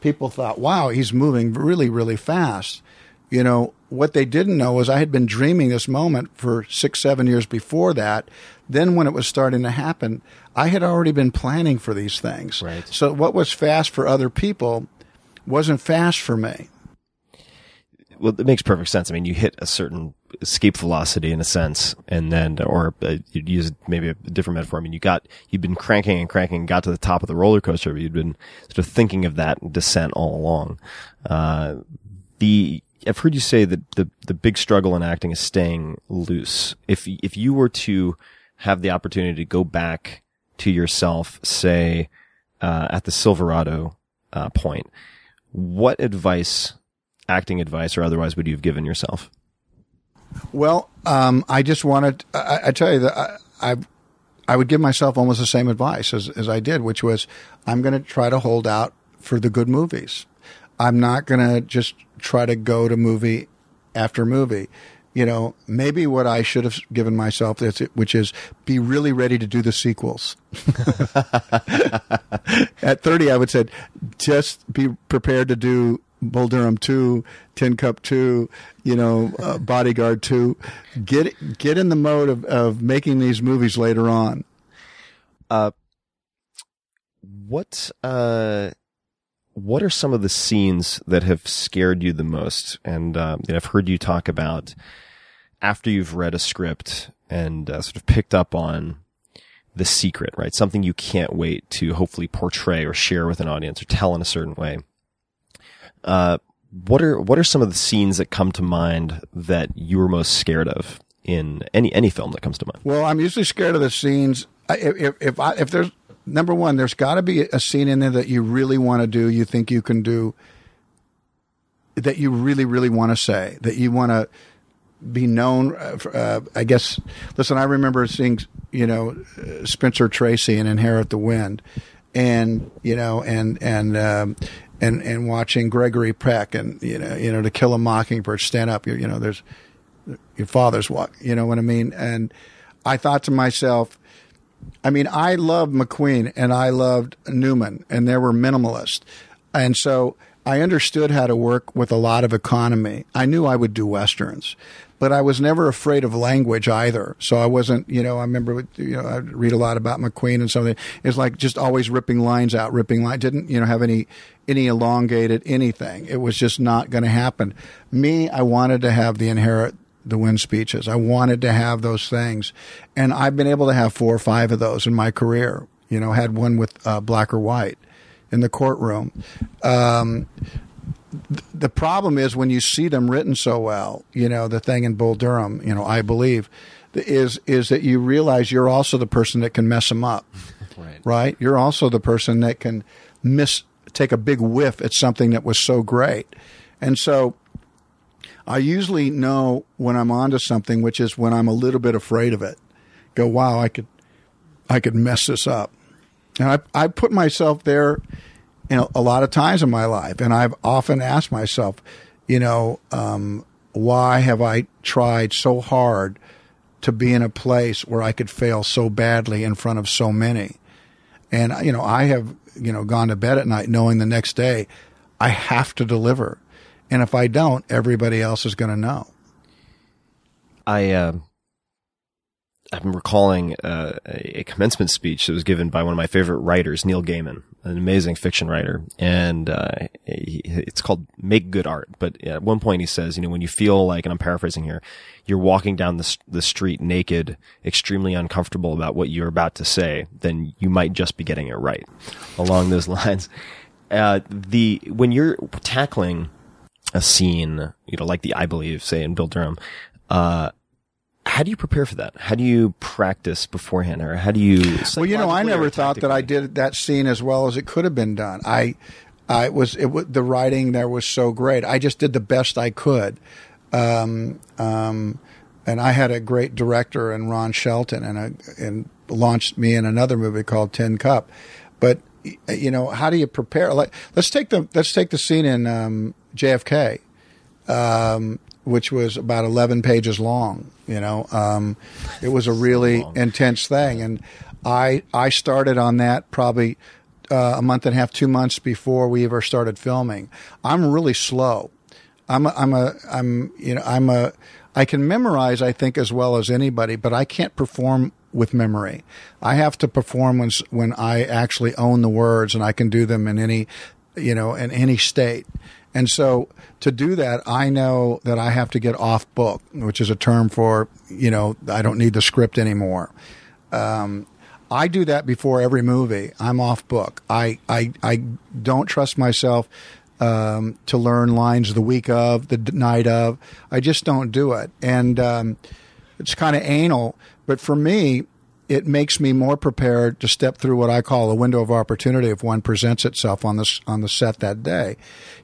people thought, wow, he's moving really, really fast. You know, what they didn't know was I had been dreaming this moment for six, seven years before that. Then when it was starting to happen, I had already been planning for these things. Right. So what was fast for other people wasn't fast for me. Well, it makes perfect sense. I mean, you hit a certain escape velocity in a sense, and then, or uh, you'd use maybe a different metaphor. I mean, you got, you'd been cranking and cranking, got to the top of the roller coaster, but you'd been sort of thinking of that descent all along. Uh, the, I've heard you say that the, the big struggle in acting is staying loose. If, if you were to have the opportunity to go back to yourself, say, uh, at the Silverado, uh, point, what advice, acting advice or otherwise, would you have given yourself? Well, um, I just wanted, I, I tell you that I, I, I would give myself almost the same advice as, as I did, which was I'm going to try to hold out for the good movies. I'm not going to just try to go to movie after movie. You know, maybe what I should have given myself is, which is be really ready to do the sequels. At 30, I would say just be prepared to do Bull Durham 2, Tin Cup 2, you know, uh, Bodyguard 2. Get, get in the mode of, of making these movies later on. What uh, what are some of the scenes that have scared you the most? And um, you know, I've heard you talk about after you've read a script and uh, sort of picked up on the secret, right? Something you can't wait to hopefully portray or share with an audience or tell in a certain way. Uh, what are what are some of the scenes that come to mind that you were most scared of in any any film that comes to mind? Well, I'm usually scared of the scenes. If if I, if there's number one, there's got to be a scene in there that you really want to do, you think you can do, that you really really want to say, that you want to be known. Uh, uh, I guess. Listen, I remember seeing you know Spencer Tracy in Inherit the Wind, and you know and and. Um, and, and watching Gregory Peck and you know you know to kill a mockingbird stand up you you know there's your father's walk. You know what I mean? And I thought to myself, I mean, I loved McQueen and I loved Newman, and they were minimalist. And so I understood how to work with a lot of economy. I knew I would do westerns, but I was never afraid of language either. So I wasn't, you know, I remember, you know, I read a lot about McQueen and something. It's like just always ripping lines out, ripping line. Didn't, you know, have any, any elongated anything. It was just not going to happen. Me, I wanted to have the inherit the wind speeches. I wanted to have those things. And I've been able to have four or five of those in my career. You know, had one with uh, black or white in the courtroom. Um, the problem is when you see them written so well, you know, the thing in Bull Durham, you know, I believe, is is that you realize you're also the person that can mess them up. Right. Right? You're also the person that can miss take a big whiff at something that was so great. And so I usually know when I'm onto something, which is when I'm a little bit afraid of it. Go, wow, I could, I could mess this up. And I, I put myself there, you know, a lot of times in my life, and I've often asked myself, you know, um, why have I tried so hard to be in a place where I could fail so badly in front of so many? And you know, I have you know gone to bed at night knowing the next day I have to deliver, and if I don't, everybody else is going to know. I uh, I'm recalling uh, a a commencement speech that was given by one of my favorite writers, Neil Gaiman, an amazing fiction writer, and uh, he, it's called "Make Good Art." But at one point, he says, you know, when you feel like, and I'm paraphrasing here, you're walking down the the street naked, extremely uncomfortable about what you're about to say, then you might just be getting it right. Along those lines, uh, the when you're tackling a scene, you know, like the I believe, say in Bull Durham, uh, how do you prepare for that? How do you practice beforehand, or how do you? Well, you know, I never thought that I did that scene as well as it could have been done. I, I was it was the writing there was so great. I just did the best I could, um, um, and I had a great director in Ron Shelton, and a, and launched me in another movie called Tin Cup. But you know, how do you prepare? Like, let's take the let's take the scene in um, JFK um, which was about 11 pages long. You know, um, it was a really intense thing. And I, I started on that probably uh, a month and a half, two months before we ever started filming. I'm really slow. I'm a, I'm a I'm you know I'm a I can memorize I think as well as anybody, but I can't perform with memory. I have to perform when when I actually own the words and I can do them in any you know in any state. And so to do that, I know that I have to get off book, which is a term for you know I don't need the script anymore. Um, I do that before every movie. I'm off book. I I, I don't trust myself um, to learn lines the week of, the night of. I just don't do it, and um, it's kind of anal. But for me, it makes me more prepared to step through what I call a window of opportunity if one presents itself on this on the set that day.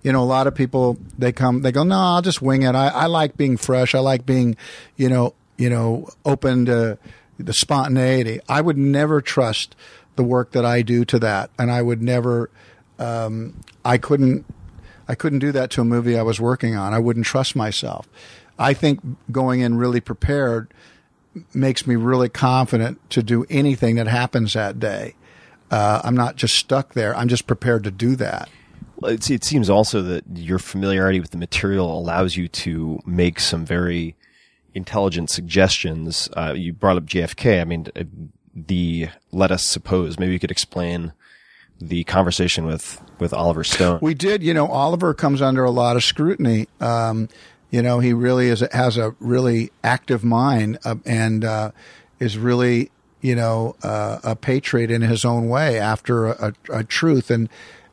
You know, a lot of people they come they go, no, I'll just wing it. I, I like being fresh. I like being, you know, you know, open to the spontaneity. I would never trust the work that I do to that, and I would never. Um, I couldn't. I couldn't do that to a movie I was working on. I wouldn't trust myself. I think going in really prepared makes me really confident to do anything that happens that day. Uh, I'm not just stuck there. I'm just prepared to do that. Well, it's, it seems also that your familiarity with the material allows you to make some very intelligent suggestions. Uh, you brought up JFK. I mean, uh, the let us suppose. Maybe you could explain the conversation with with Oliver Stone. We did. You know, Oliver comes under a lot of scrutiny. Um, you know, he really is has a really active mind uh, and uh, is really you know uh, a patriot in his own way after a, a, a truth and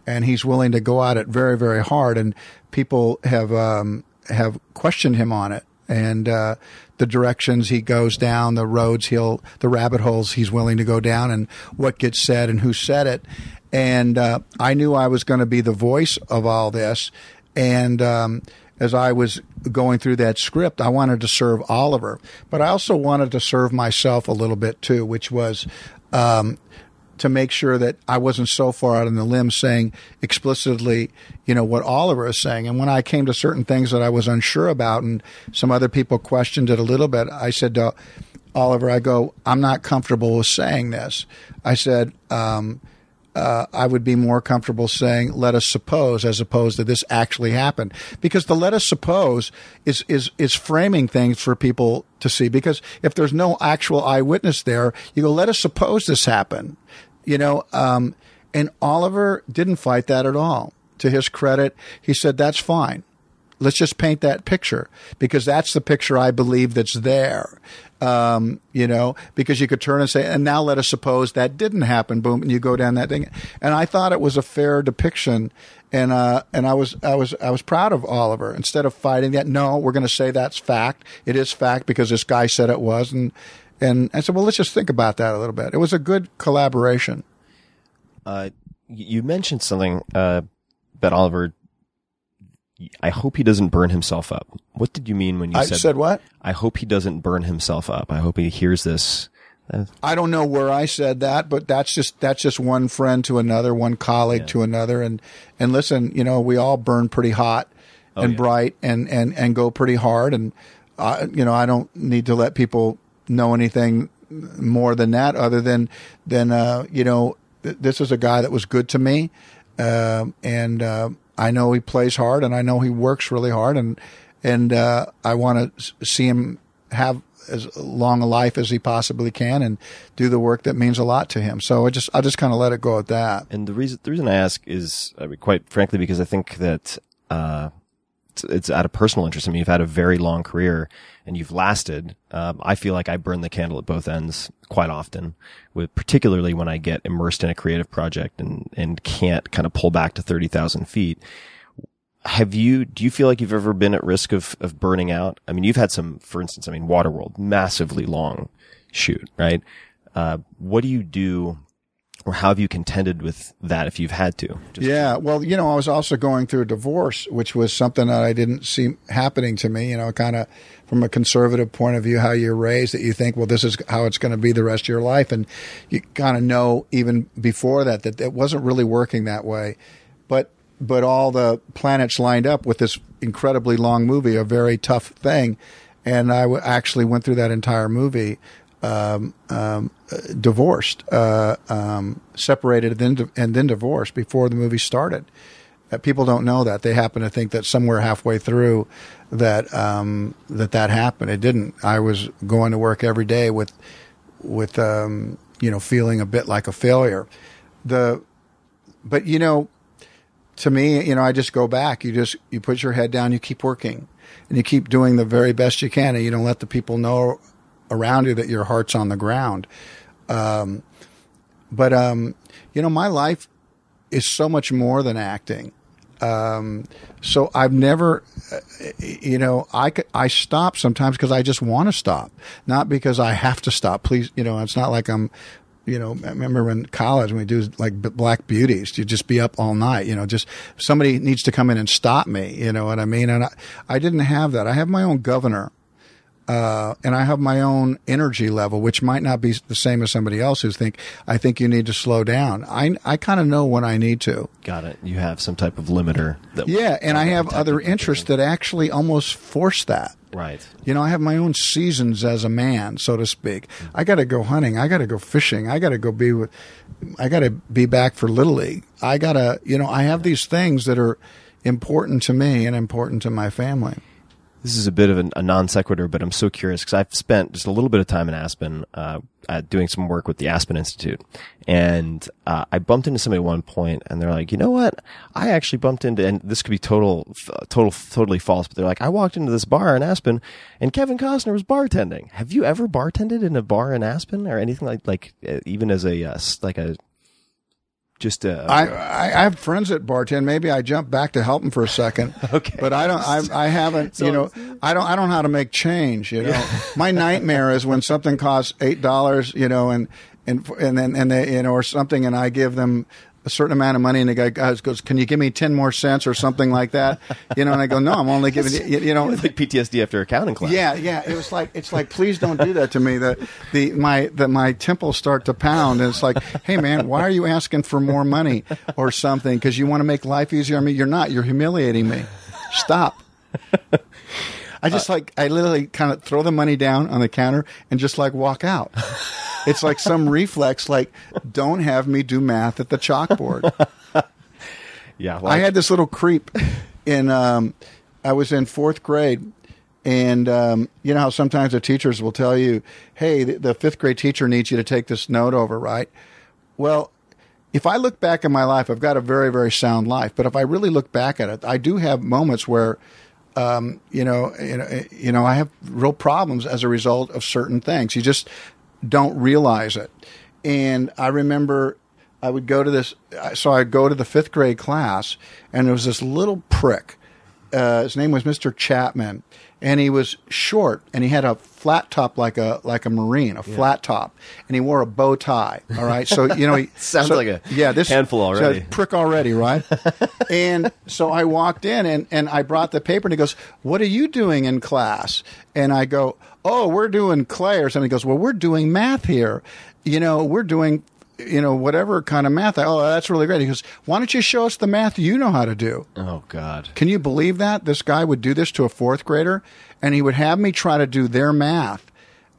and he's willing to go at it very very hard and people have um, have questioned him on it and uh, the directions he goes down, the roads he'll, the rabbit holes he's willing to go down, and what gets said and who said it. And uh, I knew I was going to be the voice of all this. And um, as I was going through that script, I wanted to serve Oliver, but I also wanted to serve myself a little bit too, which was. Um, to make sure that I wasn't so far out on the limb saying explicitly, you know, what Oliver is saying. And when I came to certain things that I was unsure about and some other people questioned it a little bit, I said to Oliver, I go, I'm not comfortable with saying this. I said, um, uh, I would be more comfortable saying "let us suppose" as opposed to this actually happened, because the "let us suppose" is is is framing things for people to see. Because if there's no actual eyewitness there, you go, "Let us suppose this happened," you know. Um, and Oliver didn't fight that at all. To his credit, he said, "That's fine. Let's just paint that picture because that's the picture I believe that's there." um, you know, because you could turn and say, and now let us suppose that didn't happen. Boom, and you go down that thing. And I thought it was a fair depiction, and uh, and I was I was I was proud of Oliver. Instead of fighting that, no, we're going to say that's fact. It is fact because this guy said it was, and and I said, well, let's just think about that a little bit. It was a good collaboration. Uh, you mentioned something uh, that Oliver. I hope he doesn't burn himself up. What did you mean when you I said, said what? I hope he doesn't burn himself up. I hope he hears this. I don't know where I said that, but that's just that's just one friend to another, one colleague Yeah. to another, and and listen, you know, we all burn pretty hot and yeah. bright and and and go pretty hard, and uh, you know, I don't need to let people know anything more than that, other than than uh, you know, th- this is a guy that was good to me, um, and uh, I know he plays hard, and I know he works really hard, and and uh, I want to see him have as long a life as he possibly can and do the work that means a lot to him. So I just I just kind of let it go at that. and the reason the reason I ask is, I mean, quite frankly, because I think that uh, it's, out of personal interest. I mean, you've had a very long career and you've lasted. Um, I feel like I burn the candle at both ends quite often, with particularly when I get immersed in a creative project and and can't kind of pull back to thirty thousand feet. Have you, do you feel like you've ever been at risk of, of burning out? I mean, you've had some, for instance, I mean, Waterworld, massively long shoot, right? Uh, what do you do or how have you contended with that if you've had to? Just- Yeah, well, you know, I was also going through a divorce, which was something that I didn't see happening to me. You know, kind of from a conservative point of view, how you're raised, that you think, well, this is how it's going to be the rest of your life, and you kind of know even before that that it wasn't really working that way. But but all the planets lined up with this incredibly long movie, a very tough thing, and I w- actually went through that entire movie um, um, divorced, uh, um, separated, and then, and then divorced before the movie started. Uh, people don't know that. They happen to think that somewhere halfway through that um, that that happened. It didn't. I was going to work every day with with um, you know feeling a bit like a failure. The but you know to me, you know, I just go back. You just you put your head down, you keep working, and you keep doing the very best you can, and you don't let the people know around you that your heart's on the ground. Um, but um, you know, my life is so much more than acting. Um, so I've never, uh, you know, I I stop sometimes because I just want to stop, not because I have to stop. Please, you know, it's not like I'm, you know, I remember in college when we do like Black Beauties, you just be up all night, you know, just somebody needs to come in and stop me, you know what I mean? And I, I didn't have that. I have my own governor. Uh, and I have my own energy level, which might not be the same as somebody else who's think, I think you need to slow down. I, I kind of know when I need to. Got it. You have some type of limiter. That Yeah. And I have other interests that actually almost force that. Right. You know, I have my own seasons as a man, so to speak. I got to go hunting. I got to go fishing. I got to go be with, I got to be back for Little League. I got to, you know, I have these things that are important to me and important to my family. This is a bit of an, a non sequitur, but I'm so curious because I've spent just a little bit of time in Aspen, uh, doing some work with the Aspen Institute, and uh, I bumped into somebody at one point, and they're like, "You know what? I actually bumped into, and this could be total, total, totally false, but they're like, I walked into this bar in Aspen, and Kevin Costner was bartending. Have you ever bartended in a bar in Aspen or anything like, like uh, even as a uh, like a just a I, I I have friends that bartend. Maybe I jump back to help them for a second. Okay. But I don't. I, I haven't. you know. I don't. I don't know how to make change. You know. My nightmare is when something costs eight dollars. You know, and and and then and they you know or something, and I give them a certain amount of money, and the guy goes, "Can you give me ten more cents or something like that?" You know, and I go, "No, I'm only giving you." You know, like PTSD after accounting class. yeah, yeah. It was like it's like please don't do that to me. That the my that my temples start to pound, and it's like, hey man, why are you asking for more money or something? Because you want to make life easier on me. You're not. You're humiliating me. Stop. I just like I literally kind of throw the money down on the counter and just like walk out. It's like some reflex, like don't have me do math at the chalkboard. yeah. I had this little creep in. Um, I was in fourth grade, and um, you know how sometimes the teachers will tell you, "Hey, the, the fifth grade teacher needs you to take this note over." Right? Well, if I look back in my life, I've got a very, very sound life. But if I really look back at it, I do have moments where, um, you know, you know, you know, I have real problems as a result of certain things. You just don't realize it. And I remember I would go to this, so I'd go to the fifth grade class, and there was this little prick. Uh, his name was Mr. Chapman, and he was short, and he had a flat top like a like a marine, a flat top, and he wore a bow tie. All right, so you know, he, Sounds so- like a yeah, this handful so already. prick already, right? and so I walked in and, and I brought the paper and he goes, What are you doing in class? And I go, Oh, we're doing clay or something. He goes, Well, we're doing math here. You know, we're doing, you know, whatever kind of math. I, oh, that's really great. He goes, Why don't you show us the math you know how to do? Oh God. Can you believe that? This guy would do this to a fourth grader and he would have me try to do their math.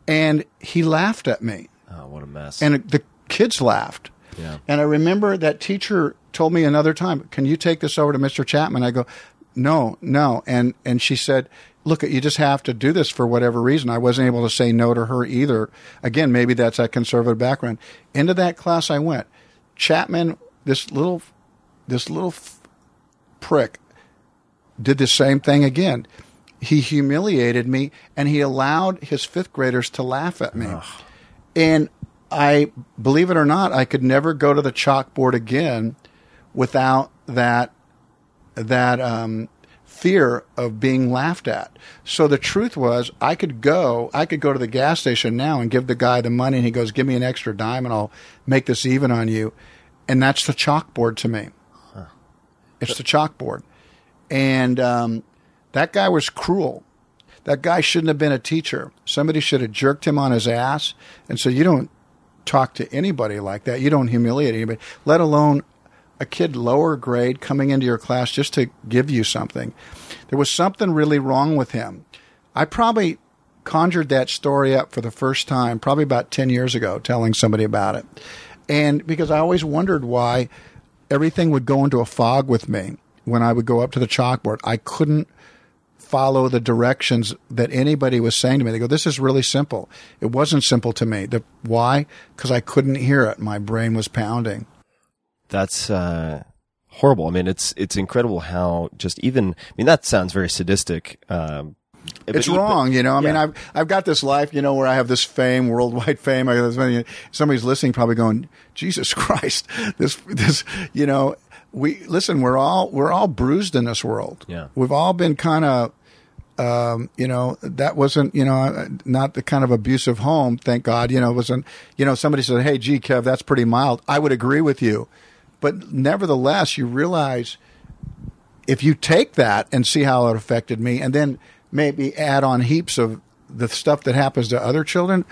And he laughed at me Oh, what a mess. and the kids laughed. Yeah. And I remember that teacher told me another time, "Can you take this over to Mr. Chapman?" I go, "No, no." And and she said, "Look, you just have to do this for whatever reason." I wasn't able to say no to her either. Again, maybe that's that conservative background. Into that class I went. Chapman, this little this little prick did the same thing again. He humiliated me and he allowed his fifth graders to laugh at me. And I believe it or not, I could never go to the chalkboard again without that that um, fear of being laughed at. So the truth was, I could go, I could go to the gas station now and give the guy the money, and he goes, "Give me an extra dime, and I'll make this even on you." And that's the chalkboard to me. It's the chalkboard, and um, that guy was cruel. That guy shouldn't have been a teacher. Somebody should have jerked him on his ass and said, "You don't talk to anybody like that. You don't humiliate anybody, let alone a kid lower grade coming into your class just to give you something." There was something really wrong with him. I probably conjured that story up for the first time probably about 10 years ago telling somebody about it. And because I always wondered why everything would go into a fog with me when I would go up to the chalkboard, I couldn't follow the directions that anybody was saying to me. They go, "This is really simple." It wasn't simple to me. The, why? Because I couldn't hear it. My brain was pounding. That's uh, horrible. I mean, it's it's incredible how just even. I mean, that sounds very sadistic. Um, It's but- wrong, you know. I mean. I've I've got this life, you know, where I have this fame, worldwide fame. I, somebody's listening, probably going, "Jesus Christ, this this," you know. We listen. We're all we're all bruised in this world. Yeah. we've all been kind of, um, you know, that wasn't, you know, not the kind of abusive home. Thank God, you know, it wasn't. You know, somebody said, "Hey, gee, Kev, that's pretty mild." I would agree with you, but nevertheless, you realize if you take that and see how it affected me and then maybe add on heaps of the stuff that happens to other children,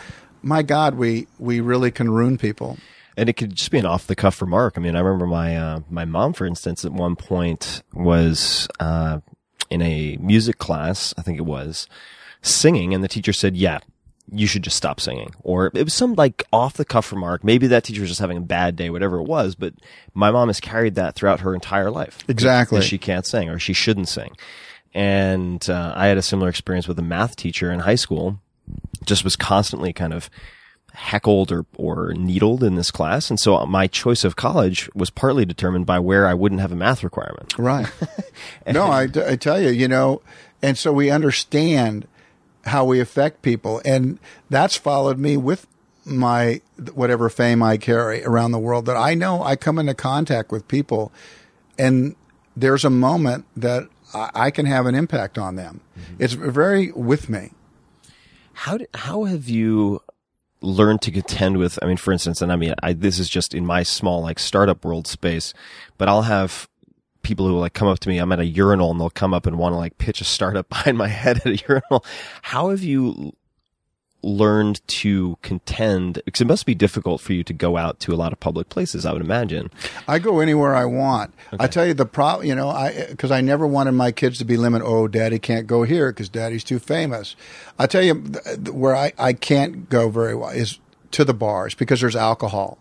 my God, we, we really can ruin people. and it could just be an off the cuff remark. I mean, I remember my uh, my mom, for instance, at one point was uh, in a music class, I think it was, singing, and the teacher said, "Yeah, you should just stop singing," or it was some like off the cuff remark. Maybe that teacher was just having a bad day, whatever it was. But my mom has carried that throughout her entire life. Exactly. that she can't sing or she shouldn't sing. And uh, I had a similar experience with a math teacher in high school. Just was constantly kind of heckled or, or needled in this class. And so my choice of college was partly determined by where I wouldn't have a math requirement. Right. no, I, I tell you, you know, and so we understand how we affect people. And that's followed me with my whatever fame I carry around the world that I know I come into contact with people and there's a moment that I, I can have an impact on them. Mm-hmm. It's very with me. How did, how have you learned to contend with, I mean, for instance, and I mean, I, this is just in my small, like startup world space, but I'll have people who like come up to me, I'm at a urinal and they'll come up and want to like pitch a startup behind my head at a urinal. How have you learned to contend? Because it must be difficult for you to go out to a lot of public places, I would imagine. I go anywhere I want. I tell you the problem, you know, I because I never wanted my kids to be limited. Oh, daddy can't go here because daddy's too famous. I tell you th- th- where I, I can't go very well is to the bars because there's alcohol.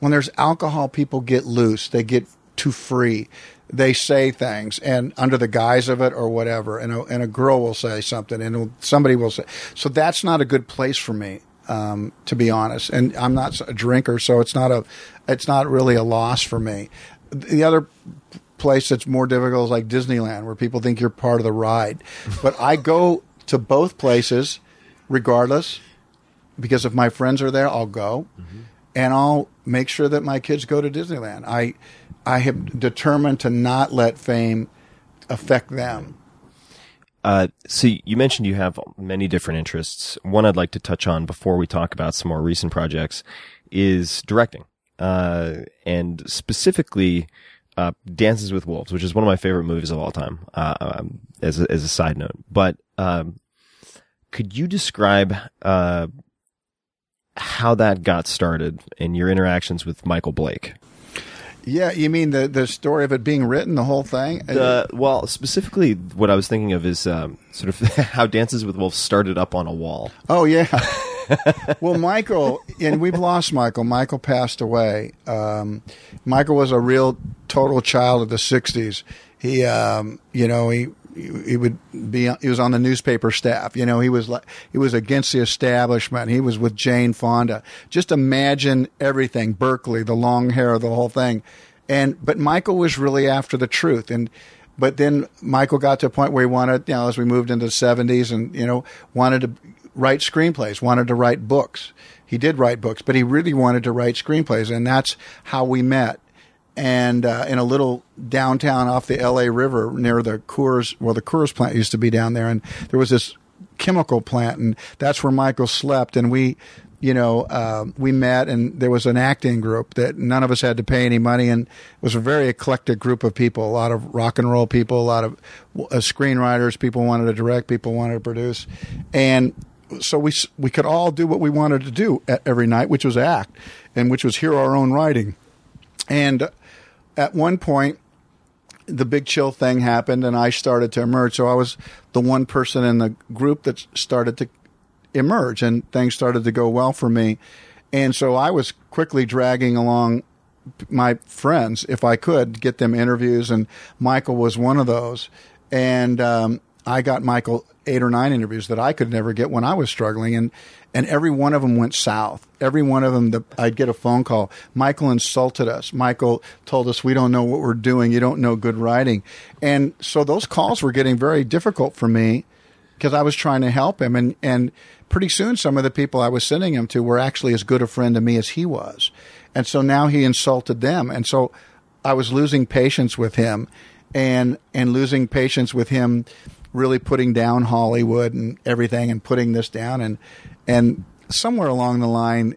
When there's alcohol, people get loose. They get too free. They say things and under the guise of it or whatever. And a, and a girl will say something and somebody will say. So that's not a good place for me um, to be honest. And I'm not a drinker, so it's not a, it's not really a loss for me. The other place that's more difficult is like Disneyland, where people think you're part of the ride. But I go to both places, regardless, because if my friends are there, I'll go, and I'll make sure that my kids go to Disneyland. I, I have determined to not let fame affect them. Uh, so you mentioned you have many different interests. One I'd like to touch on before we talk about some more recent projects is directing, uh, and specifically uh, Dances with Wolves, which is one of my favorite movies of all time. Uh, um, as a, as a side note, but um, could you describe uh, how that got started and your interactions with Michael Blake? Yeah, you mean the the story of it being written, the whole thing? The, well, specifically, what I was thinking of is um, sort of how Dances with Wolves started up on a wall. Oh yeah. well, Michael, and we've lost Michael. Michael passed away. Um, Michael was a real total child of the '60s. He, um, you know, he he would be he was on the newspaper staff. You know, he was like he was against the establishment. He was with Jane Fonda. Just imagine everything. Berkeley, the long hair, the whole thing. And but Michael was really after the truth and. But then Michael got to a point where he wanted, you know, as we moved into the 70s and, you know, wanted to write screenplays, wanted to write books. He did write books, but he really wanted to write screenplays. And that's how we met. And uh, in a little downtown off the LA River near the Coors, well, the Coors plant used to be down there. And there was this chemical plant, and that's where Michael slept. And we, you know, uh, we met, and there was an acting group that none of us had to pay any money, and it was a very eclectic group of people. A lot of rock and roll people, a lot of uh, screenwriters. People wanted to direct, people wanted to produce, and so we we could all do what we wanted to do every night, which was act, and which was hear our own writing. And at one point, the big chill thing happened, and I started to emerge. So I was the one person in the group that started to emerge, and things started to go well for me. And so I was quickly dragging along my friends if I could get them interviews, and Michael was one of those. And um, I got Michael eight or nine interviews that I could never get when I was struggling, and and every one of them went south. Every one of them, the, I'd get a phone call. Michael insulted us. Michael told us we don't know what we're doing. You don't know good writing, and so those calls were getting very difficult for me because I was trying to help him, and and pretty soon some of the people I was sending him to were actually as good a friend to me as he was, and so now he insulted them, and so I was losing patience with him, and and losing patience with him, really putting down Hollywood and everything, and putting this down, and and somewhere along the line.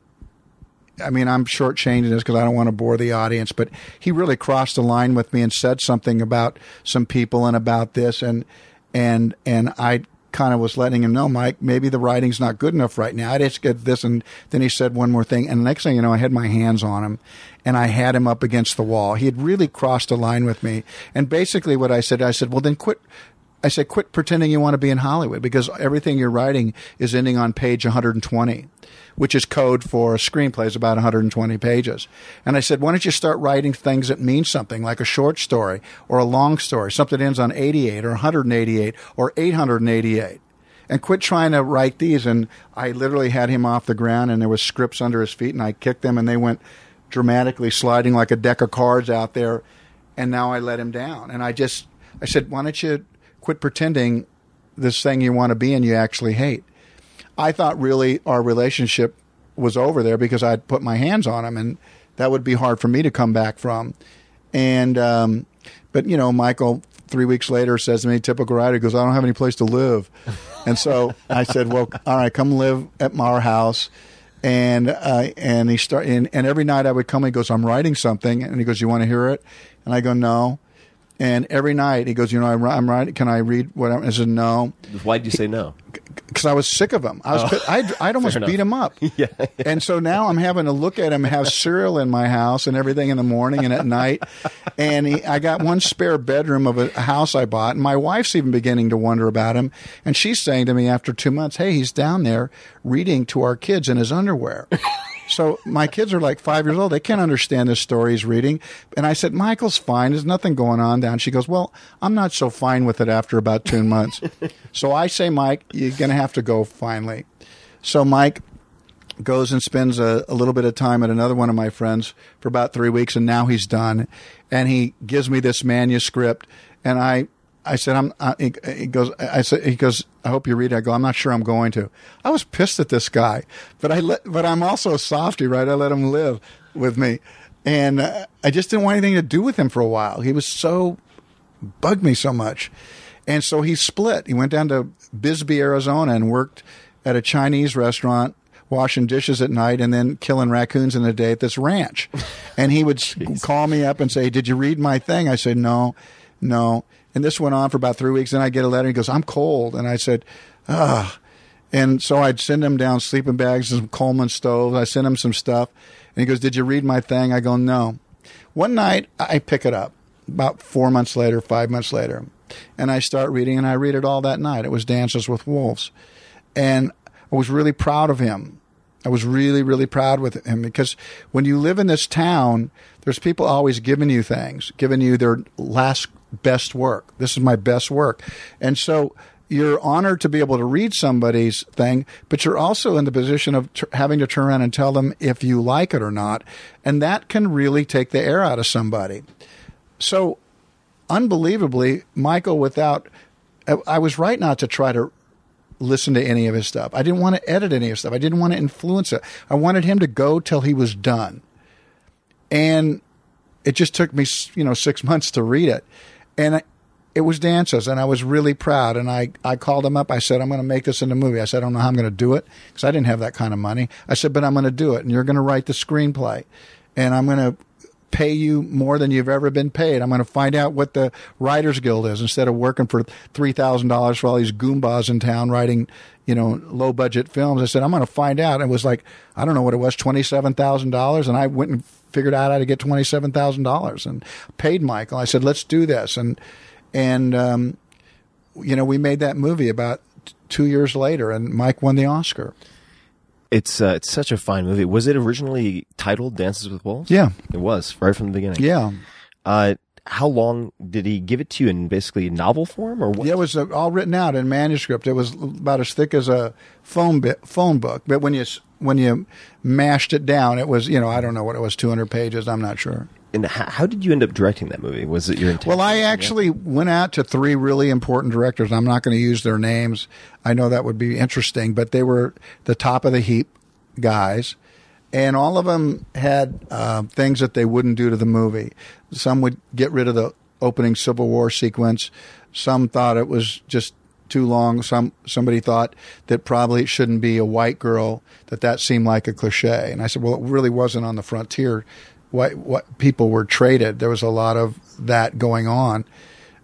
I mean, I'm shortchanging this because I don't want to bore the audience, but he really crossed the line with me and said something about some people and about this, and and and I kind of was letting him know, Mike, maybe the writing's not good enough right now. I just get this. And then he said one more thing. And the next thing you know, I had my hands on him and I had him up against the wall. He had really crossed a line with me. And basically what I said, I said, well, then quit. I said, quit pretending you want to be in Hollywood because everything you're writing is ending on page 120, which is code for a screenplay is about 120 pages. And I said, why don't you start writing things that mean something like a short story or a long story, something that ends on 88 or 188 or 888 and quit trying to write these. And I literally had him off the ground and there was scripts under his feet and I kicked them and they went dramatically sliding like a deck of cards out there. And now I let him down. And I just, I said, why don't you quit pretending this thing you want to be and you actually hate? I thought really our relationship was over there because I'd put my hands on him and that would be hard for me to come back from. And, um, but you know, Michael three weeks later says to me, typical writer goes, I don't have any place to live. And so I said, well, all right, come live at our house. And, uh, and he start, and, and every night I would come, and he goes, I'm writing something. And he goes, you want to hear it? And I go, no. And every night he goes, you know, I'm, I'm writing. Can I read what I'm, I said, no. Why'd you say no? Because I was sick of him. I was, oh. pit- I'd, I'd almost beat him up. Yeah. And so now I'm having to look at him have cereal in my house and everything in the morning and at night. And he, I got one spare bedroom of a house I bought. And my wife's even beginning to wonder about him. And she's saying to me after two months, Hey, he's down there reading to our kids in his underwear. So my kids are like five years old. They can't understand this story he's reading. And I said, Michael's fine. There's nothing going on down. She goes, well, I'm not so fine with it after about two months. so I say, Mike, you're going to have to go finally. So Mike goes and spends a, a little bit of time at another one of my friends for about three weeks. And now he's done. And he gives me this manuscript and I, I said, I'm, uh, he, he goes, I said, he goes, I hope you read it. I go, I'm not sure I'm going to. I was pissed at this guy, but I let, but I'm also a softy, right? I let him live with me. And uh, I just didn't want anything to do with him for a while. He was so, bugged me so much. And so he split. He went down to Bisbee, Arizona and worked at a Chinese restaurant washing dishes at night and then killing raccoons in the day at this ranch. And he would call me up and say, Did you read my thing? I said, No, no. And this went on for about three weeks. Then I get a letter. And he goes, I'm cold. And I said, Ah. And so I'd send him down sleeping bags and some Coleman stoves. I sent him some stuff. And he goes, Did you read my thing? I go, No. One night I pick it up about four months later, five months later. And I start reading and I read it all that night. It was Dances with Wolves. And I was really proud of him. I was really, really proud with him because when you live in this town, there's people always giving you things, giving you their last best work. This is my best work. And so you're honored to be able to read somebody's thing, but you're also in the position of t- having to turn around and tell them if you like it or not. And that can really take the air out of somebody. So unbelievably, Michael, without, I, I was right not to try to listen to any of his stuff. I didn't want to edit any of his stuff. I didn't want to influence it. I wanted him to go till he was done. And it just took me, you know, six months to read it. And I, it was dances, and I was really proud. And I, I called him up. I said, I'm going to make this into a movie. I said, I don't know how I'm going to do it because I didn't have that kind of money. I said, but I'm going to do it, and you're going to write the screenplay, and I'm going to pay you more than you've ever been paid. I'm going to find out what the Writers Guild is instead of working for three thousand dollars for all these goombas in town writing, you know, low budget films. I said I'm going to find out. And It was like I don't know what it was, twenty seven thousand dollars, and I went and figured out how to get twenty seven thousand dollars and paid Michael. I said let's do this, and and um, you know we made that movie about t- two years later, and Mike won the Oscar. It's uh, it's such a fine movie. Was it originally titled Dances with Wolves? Yeah. it was right from the beginning. Yeah. Uh, how long did he give it to you in basically novel form or what? Yeah, it was uh, all written out in manuscript. It was about as thick as a phone bit, phone book. But when you when you mashed it down, it was you know I don't know what it was, two hundred pages. I'm not sure. And how, how did you end up directing that movie? Was it your intention? Well, I actually went out to three really important directors. I'm not going to use their names. I know that would be interesting, but they were the top of the heap guys, and all of them had uh, things that they wouldn't do to the movie. Some would get rid of the opening Civil War sequence. Some thought it was just too long. Some somebody thought that probably it shouldn't be a white girl. That that seemed like a cliche. And I said, well, it really wasn't on the frontier. What what people were traded. There was a lot of that going on.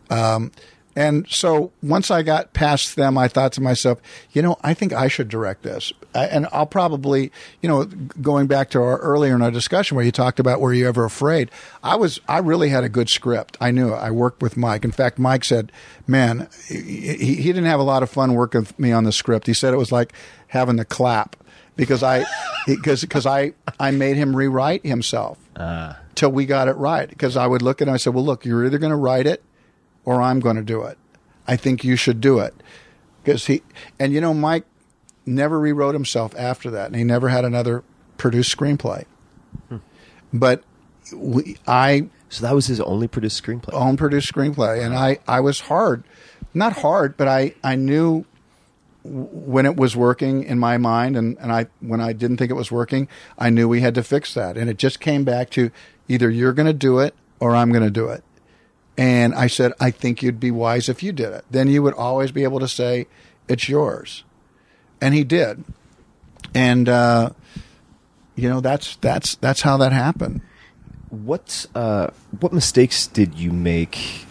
Um, and so once I got past them, I thought to myself, you know, I think I should direct this. And I'll probably, you know, going back to our earlier in our discussion where you talked about were you ever afraid? I was, I really had a good script. I knew it. I worked with Mike. In fact, Mike said, man, he, he didn't have a lot of fun working with me on the script. He said it was like having to clap because I, because, because I, I made him rewrite himself ah. till we got it right. Because I would look at him and I said, well, look, you're either going to write it or I'm going to do it. I think you should do it. Because he, and you know, Mike never rewrote himself after that, and he never had another produced screenplay. Hmm. But we, I so that was his only produced screenplay. own produced screenplay, and I, I was hard, not hard, but I, I knew when it was working in my mind, and, and I when I didn't think it was working, I knew we had to fix that, and it just came back to either you're going to do it or I'm going to do it. And I said, I think you'd be wise if you did it. Then you would always be able to say, it's yours. And he did. And, uh, you know, that's, that's, that's how that happened. What uh, what mistakes did you make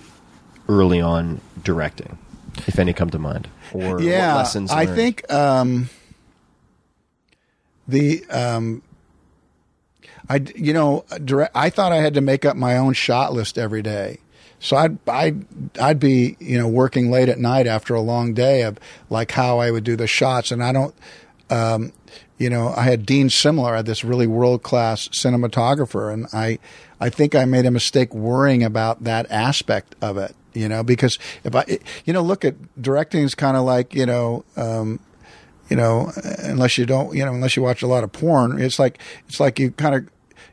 early on directing, if any come to mind, or yeah, what lessons? I think, um, the, um, I, you know, direct, I thought I had to make up my own shot list every day. So I'd, I'd, I'd be, you know, working late at night after a long day of like how I would do the shots. And I don't, um, you know, I had Dean Semler, I had this really world class cinematographer. And I, I think I made a mistake worrying about that aspect of it, you know, because if I, you know, look at directing is kind of like, you know, um, you know, unless you don't, you know, unless you watch a lot of porn, it's like, it's like you kind of,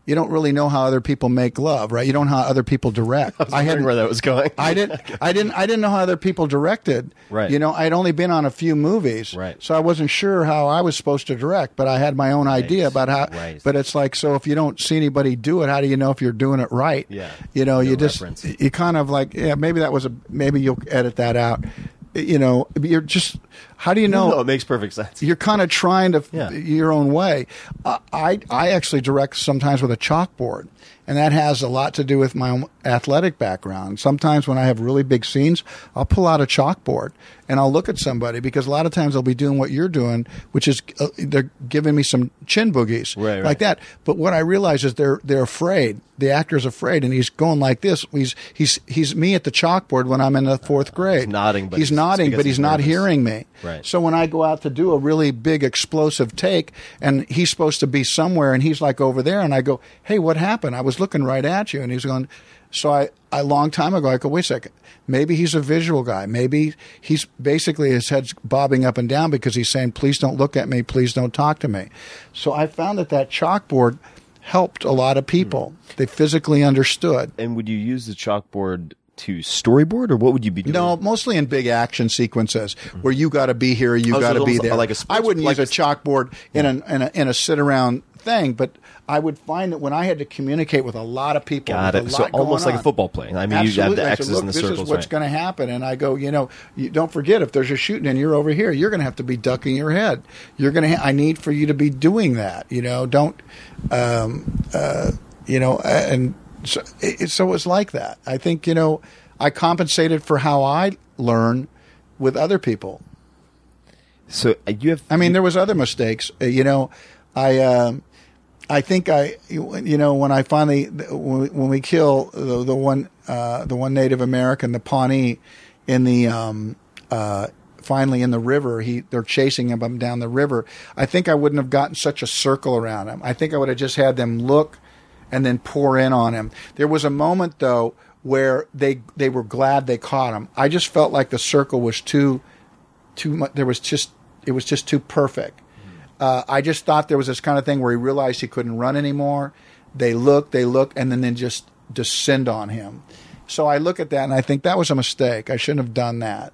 you don't really know how other people make love, right? You don't know how other people direct. I wondering hadn't- where that was going. I didn't, I didn't, I didn't know how other people directed. Right. You know, I'd only been on a few movies. Right. So I wasn't sure how I was supposed to direct, but I had my own idea about how, Right. but it's like, so if you don't see anybody do it, how do you know if you're doing it right? Yeah. You know, No you just, reference. you kind of like, yeah, maybe that was a, maybe you'll edit that out. You know, you're just, how do you know? no, it makes perfect sense. you're kind of trying to Yeah. your own way. Uh, I I actually direct sometimes with a chalkboard, and that has a lot to do with my own athletic background. Sometimes when I have really big scenes, I'll pull out a chalkboard and I'll look at somebody because a lot of times they'll be doing what you're doing, which is uh, they're giving me some chin boogies Right, right. like that. But what I realize is they're they're afraid. The actor's afraid, and he's going like this. He's he's he's me at the chalkboard when I'm in the fourth grade. nodding, but he's he's- nodding, but he's he's not hearing me. Right. So when I go out to do a really big explosive take and he's supposed to be somewhere and he's like over there and I go, Hey, what happened? I was looking right at you. And he's going, so I, a long time ago, I go, wait a second. Maybe he's a visual guy. Maybe he's basically his head's bobbing up and down because he's saying, please don't look at me. Please don't talk to me. So I found that that chalkboard helped a lot of people. Hmm. They physically understood. And would you use the chalkboard to storyboard, or what would you be doing? No, mostly in big action sequences where you got to be here, you Oh, got to it's be there. like a I sports- wouldn't like use a a- chalkboard in, an, in a in a sit around thing, but I would find that when I had to communicate with a lot of people, Got it. So almost going like a football play. I mean, you have the I said, X's and the this circles. is what's right. going to happen, and I go, you know, you don't forget if there's a shooting and you're over here, you're going to have to be ducking your head. You're going to. Ha- I need for you to be doing that. You know, don't. Um, uh, you know, and so it, so it was like that. I think you know, I compensated for how I learn with other people. So uh, you have. I mean, there was other mistakes. Uh, you know, I um, I think I you know when I finally when we, when we kill the, the one uh, the one Native American, the Pawnee, in the um, uh, finally in the river, he they're chasing him down the river. I think I wouldn't have gotten such a circle around him. I think I would have just had them look and then pour in on him. There was a moment though where they they were glad they caught him. I just felt like the circle was too too much. There was just it was just too perfect. Uh, I just thought there was this kind of thing where he realized he couldn't run anymore. They look, they look, and then they just descend on him. So I look at that and I think that was a mistake. I shouldn't have done that.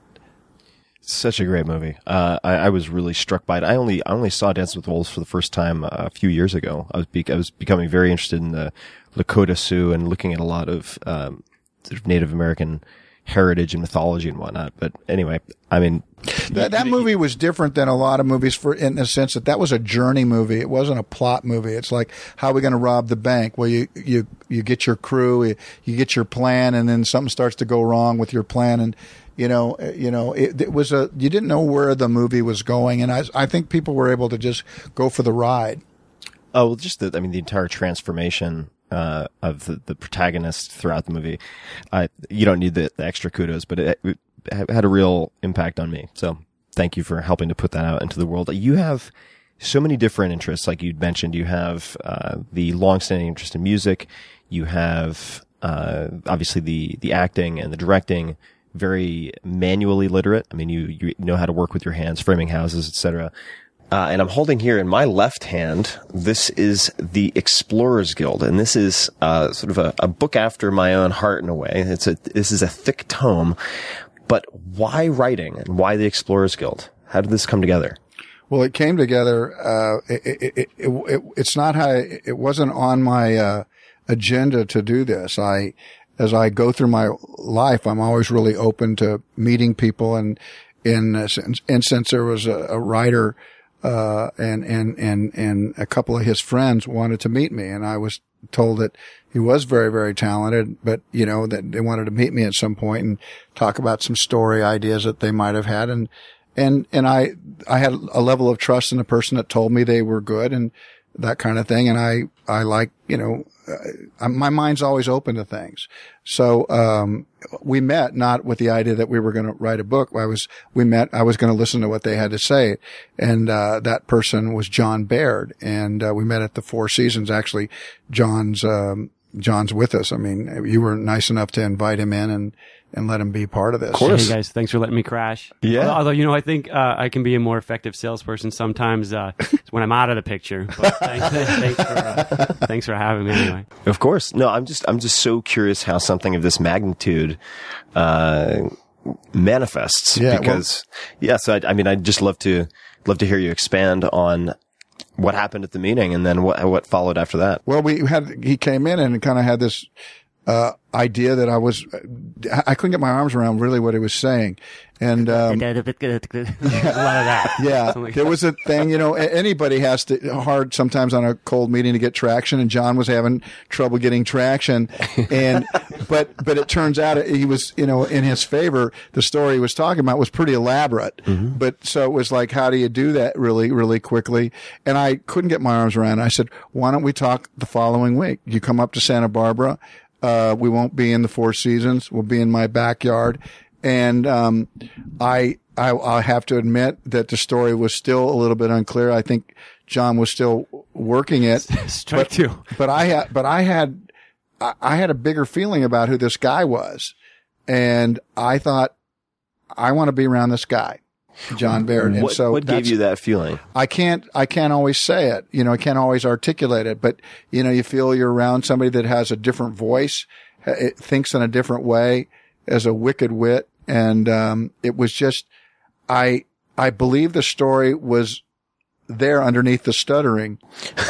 Such a great movie. Uh, I, I was really struck by it. I only I only saw Dance with Wolves for the first time uh, a few years ago. I was be- I was becoming very interested in the Lakota Sioux and looking at a lot of um, sort of Native American heritage and mythology and whatnot. But anyway, I mean, That, that movie was different than a lot of movies for in the sense that that was a journey movie. It wasn't a plot movie. It's like how are we going to rob the bank? Well, you you you get your crew, you, you get your plan, and then something starts to go wrong with your plan, and you know uh, you know it, it was a you didn't know where the movie was going, and I I think people were able to just go for the ride. Oh, well, just the, I mean, the entire transformation, uh, of the, the protagonist throughout the movie. I, you don't need the, the extra kudos, but it, it had a real impact on me. So thank you for helping to put that out into the world. You have so many different interests, like you mentioned. You have, uh, the longstanding interest in music. You have, uh, obviously the, the acting and the directing, very manually literate. I mean, you, you know how to work with your hands, framing houses, etc. Uh, and I'm holding here in my left hand, this is the Explorers Guild. And this is, uh, sort of a, a book after my own heart in a way. It's a, this is a thick tome. But why writing and why the Explorers Guild? How did this come together? Well, it came together. Uh, it, it, it, it, it's not how it wasn't on my uh, agenda to do this. I, as I go through my life, I'm always really open to meeting people, and in and since there was a, a writer. Uh, and, and, and, and a couple of his friends wanted to meet me and I was told that he was very, very talented, but you know, that they wanted to meet me at some point and talk about some story ideas that they might have had. And, and, and I, I had a level of trust in the person that told me they were good and that kind of thing. And I, I like, you know, uh, my mind's always open to things. So, um, we met not with the idea that we were going to write a book. I was, we met, I was going to listen to what they had to say. And, uh, that person was Jon Baird. And, uh, we met at the Four Seasons. Actually, Jon's, um, Jon's with us. I mean, you were nice enough to invite him in and, and let him be part of this. Of course. Hey guys, thanks for letting me crash. Yeah. Although, although, you know, I think uh, I can be a more effective salesperson sometimes uh, when I'm out of the picture. But thanks, thanks, for, uh, thanks for having me anyway. Of course. No, I'm just, I'm just so curious how something of this magnitude, uh, manifests. Yeah, well- Because, yeah, so I, I mean, I'd just love to, love to hear you expand on what happened at the meeting and then what, what followed after that. Well, we had, he came in and kind of had this, uh, idea that I was, I couldn't get my arms around really what he was saying. And, um, a lot of that. yeah, like there that. was a thing, you know, anybody has to hard sometimes on a cold meeting to get traction and Jon was having trouble getting traction. And, but, but it turns out he was, you know, in his favor, the story he was talking about was pretty elaborate. But so it was like, how do you do that really, really quickly? And I couldn't get my arms around it. I said, why don't we talk the following week? You come up to Santa Barbara. Uh, we won't be in the Four Seasons. We'll be in my backyard. And, um, I, I, I have to admit that the story was still a little bit unclear. I think Jon was still working it. Strike but, two. But I had, but I had, I, I had a bigger feeling about who this guy was. And I thought, I want to be around this guy, Jon Baird. And What, so what gave you that feeling? I can't, I can't always say it. You know, I can't always articulate it, but you know, you feel you're around somebody that has a different voice, it thinks in a different way, as a wicked wit. And, um, it was just, I, I believe the story was there underneath the stuttering.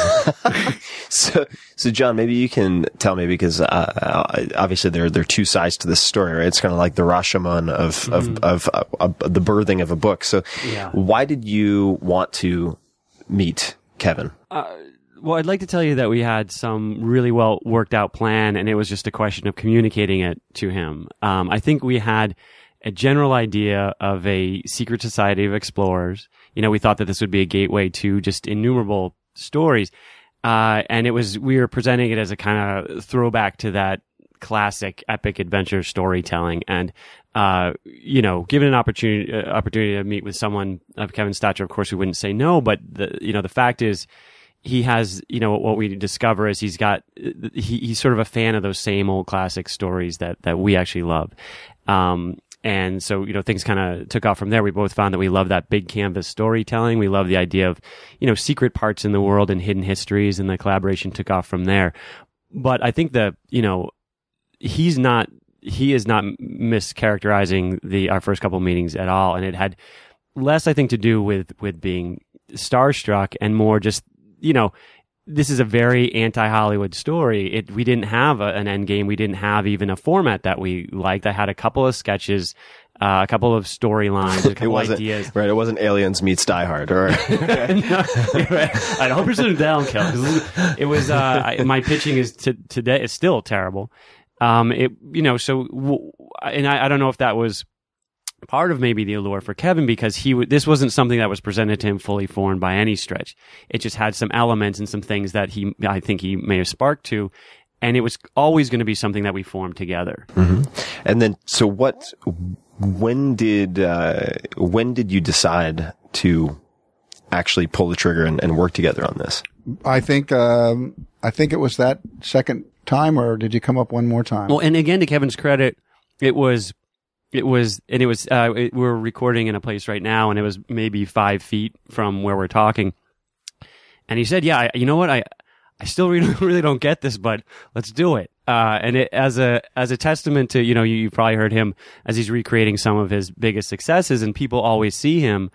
So, so Jon, maybe you can tell me because uh, obviously there there are two sides to this story. Right? It's kind of like the Rashomon of of, of, uh of the birthing of a book. So, Yeah. why did you want to meet Kevin? Well, I'd like to tell you that we had some really well worked out plan, and it was just a question of communicating it to him. Um, I think we had a general idea of a secret society of explorers. You know, we thought that this would be a gateway to just innumerable stories. Uh, and it was, we were presenting it as a kind of throwback to that classic epic adventure storytelling. And, uh, you know, given an opportunity, uh, opportunity to meet with someone of Kevin's stature, of course we wouldn't say no. But the, you know, the fact is, he has, you know, what we discover is he's got, he, he's sort of a fan of those same old classic stories that, that we actually love. Um, and so, you know, things kind of took off from there. We both found that we love that big canvas storytelling. We love the idea of, you know, secret parts in the world and hidden histories and the collaboration took off from there. But I think that, you know, he's not, he is not mischaracterizing the, our first couple meetings at all. And it had less, I think, to do with, with being starstruck and more just you know, this is a very anti-Hollywood story. It, we didn't have a, an end game. We didn't have even a format that we liked. I had a couple of sketches, uh, a couple of storylines, a couple ideas. right. It wasn't Aliens meets Die Hard, or I'd hope it's down kill. 'cause It was, uh, I, my pitching is to, today, it's still terrible. Um, it, you know, so, w- and I, I don't know if that was part of maybe the allure for Kevin because he w- this wasn't something that was presented to him fully formed by any stretch. It just had some elements and some things that he, I think he may have sparked to. And it was always going to be something that we formed together. and then so what? When did uh, when did you decide to actually pull the trigger and, and work together on this? I think, um, I think it was that second time or did you come up one more time? Well, and again, to Kevin's credit, it was, it was, and it was, uh, it, we're recording in a place right now and it was maybe five feet from where we're talking. And he said, yeah, I, you know what? I, I still really, really don't get this, but let's do it. Uh, and it, as a, as a testament to, you know, you, you probably heard him as he's recreating some of his biggest successes and people always see him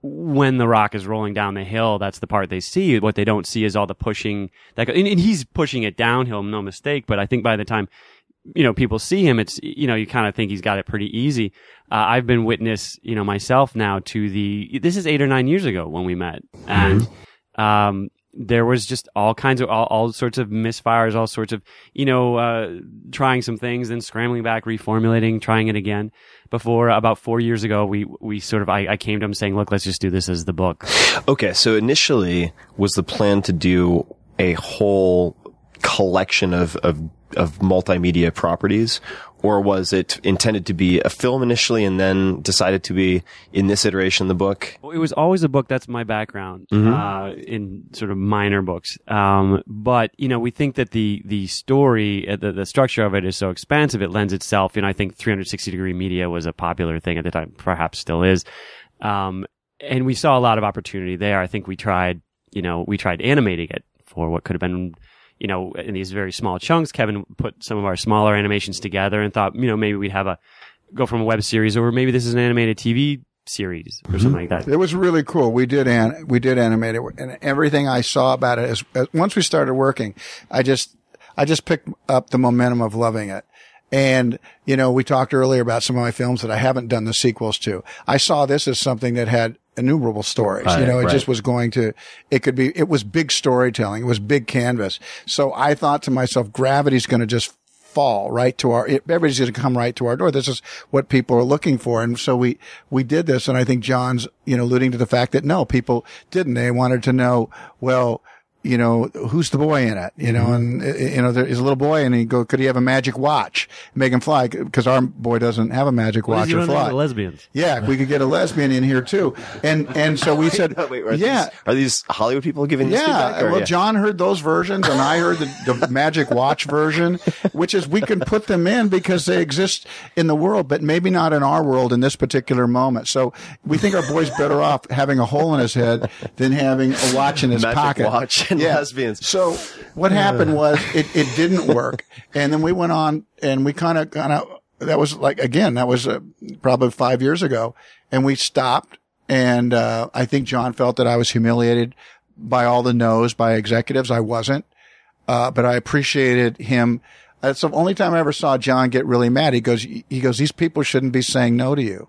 when the rock is rolling down the hill, that's the part they see. What they don't see is all the pushing that, go- and, and he's pushing it downhill, no mistake. But I think by the time, you know, people see him, it's, you know, you kind of think he's got it pretty easy. Uh, I've been witness, you know, myself now to the, this is eight or nine years ago when we met. And, um, there was just all kinds of all, all sorts of misfires, all sorts of you know uh, trying some things, then scrambling back, reformulating, trying it again. Before about four years ago, we we sort of I, I came to him saying, "Look, let's just do this as the book." Okay, so initially was the plan to do a whole collection of of, of multimedia properties, or was it intended to be a film initially and then decided to be in this iteration the book? Well, It was always a book. That's my background uh, in sort of minor books. Um, but you know, we think that the the story, uh, the the structure of it is so expansive. It lends itself. You know, I think 360 degree media was a popular thing at the time, perhaps still is. Um, and we saw a lot of opportunity there. I think we tried, you know, we tried animating it for what could have been. You know, in these very small chunks, Kevin put some of our smaller animations together and thought, you know, maybe we'd have a go from a web series, or maybe this is an animated TV series or something like that. It was really cool. We did an, we did animate it, and everything I saw about it is as, once we started working, I just I just picked up the momentum of loving it. And you know, we talked earlier about some of my films that I haven't done the sequels to. I saw this as something that had innumerable stories. you know, it right. just was going to. It could be. It was big storytelling. It was big canvas. So I thought to myself, gravity's going to just fall right to our, it, everybody's going to come right to our door. This is what people are looking for. And so we, we did this. And I think Jon's, you know, alluding to the fact that no, people didn't. They wanted to know, well, you know, who's the boy in it? You know, Mm-hmm. and, uh, you know, there is a little boy and he go, could he have a magic watch? Make him fly? Cause our boy doesn't have a magic What watch is he or running fly. lesbians? Yeah, we could get a lesbian in here too. And, and so we said, Wait, are yeah. these, are these Hollywood people giving this feedback? Yeah, or- well, Jon heard those versions, and I heard the, the Magic Watch version, which is we can put them in because they exist in the world, but maybe not in our world in this particular moment. So we think our boy's better off having a hole in his head than having a watch in his Magic pocket. watch and lesbians. So what happened was it, it didn't work, and then we went on and we kind of kind of that was like again that was uh, probably five years ago, and we stopped. And uh, I think Jon felt that I was humiliated by all the no's by executives. I wasn't, uh, but I appreciated him. That's the only time I ever saw Jon get really mad. He goes, he goes, these people shouldn't be saying no to you.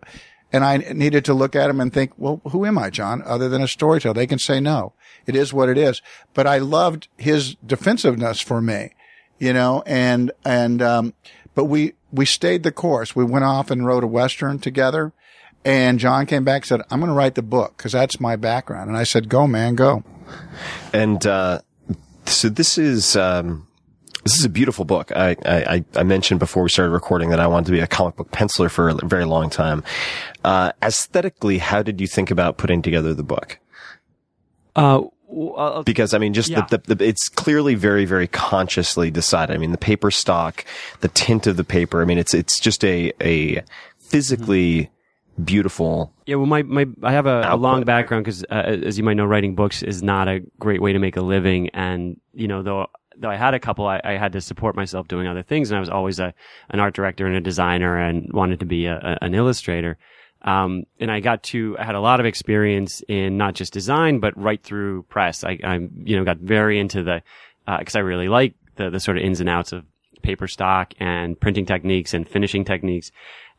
And I needed to look at him and think, well, who am I, Jon, other than a storyteller? They can say no. It is what it is. But I loved his defensiveness for me, you know, and, and, um, but we, we stayed the course. We went off and wrote a Western together. And Jon came back and said, I'm going to write the book because that's my background. And I said, go, man, go. And uh, so this is um, This is a beautiful book. I, I, I mentioned before we started recording that I wanted to be a comic book penciler for a very long time. Uh, aesthetically, how did you think about putting together the book? Uh, w- uh, Because I mean, just Yeah. the, the, the, it's clearly very, very consciously decided. I mean, the paper stock, the tint of the paper. I mean, it's, it's just a, a physically beautiful. Yeah, well, my, my I have a, a long background because, uh, as you might know, writing books is not a great way to make a living. And you know, though though I had a couple, I, I had to support myself doing other things, and I was always a an art director and a designer, and wanted to be a, a, an illustrator. Um, and I got to I had a lot of experience in not just design, but right through press. I, I you know got very into the because I really like the the sort of ins and outs of paper stock and printing techniques and finishing techniques.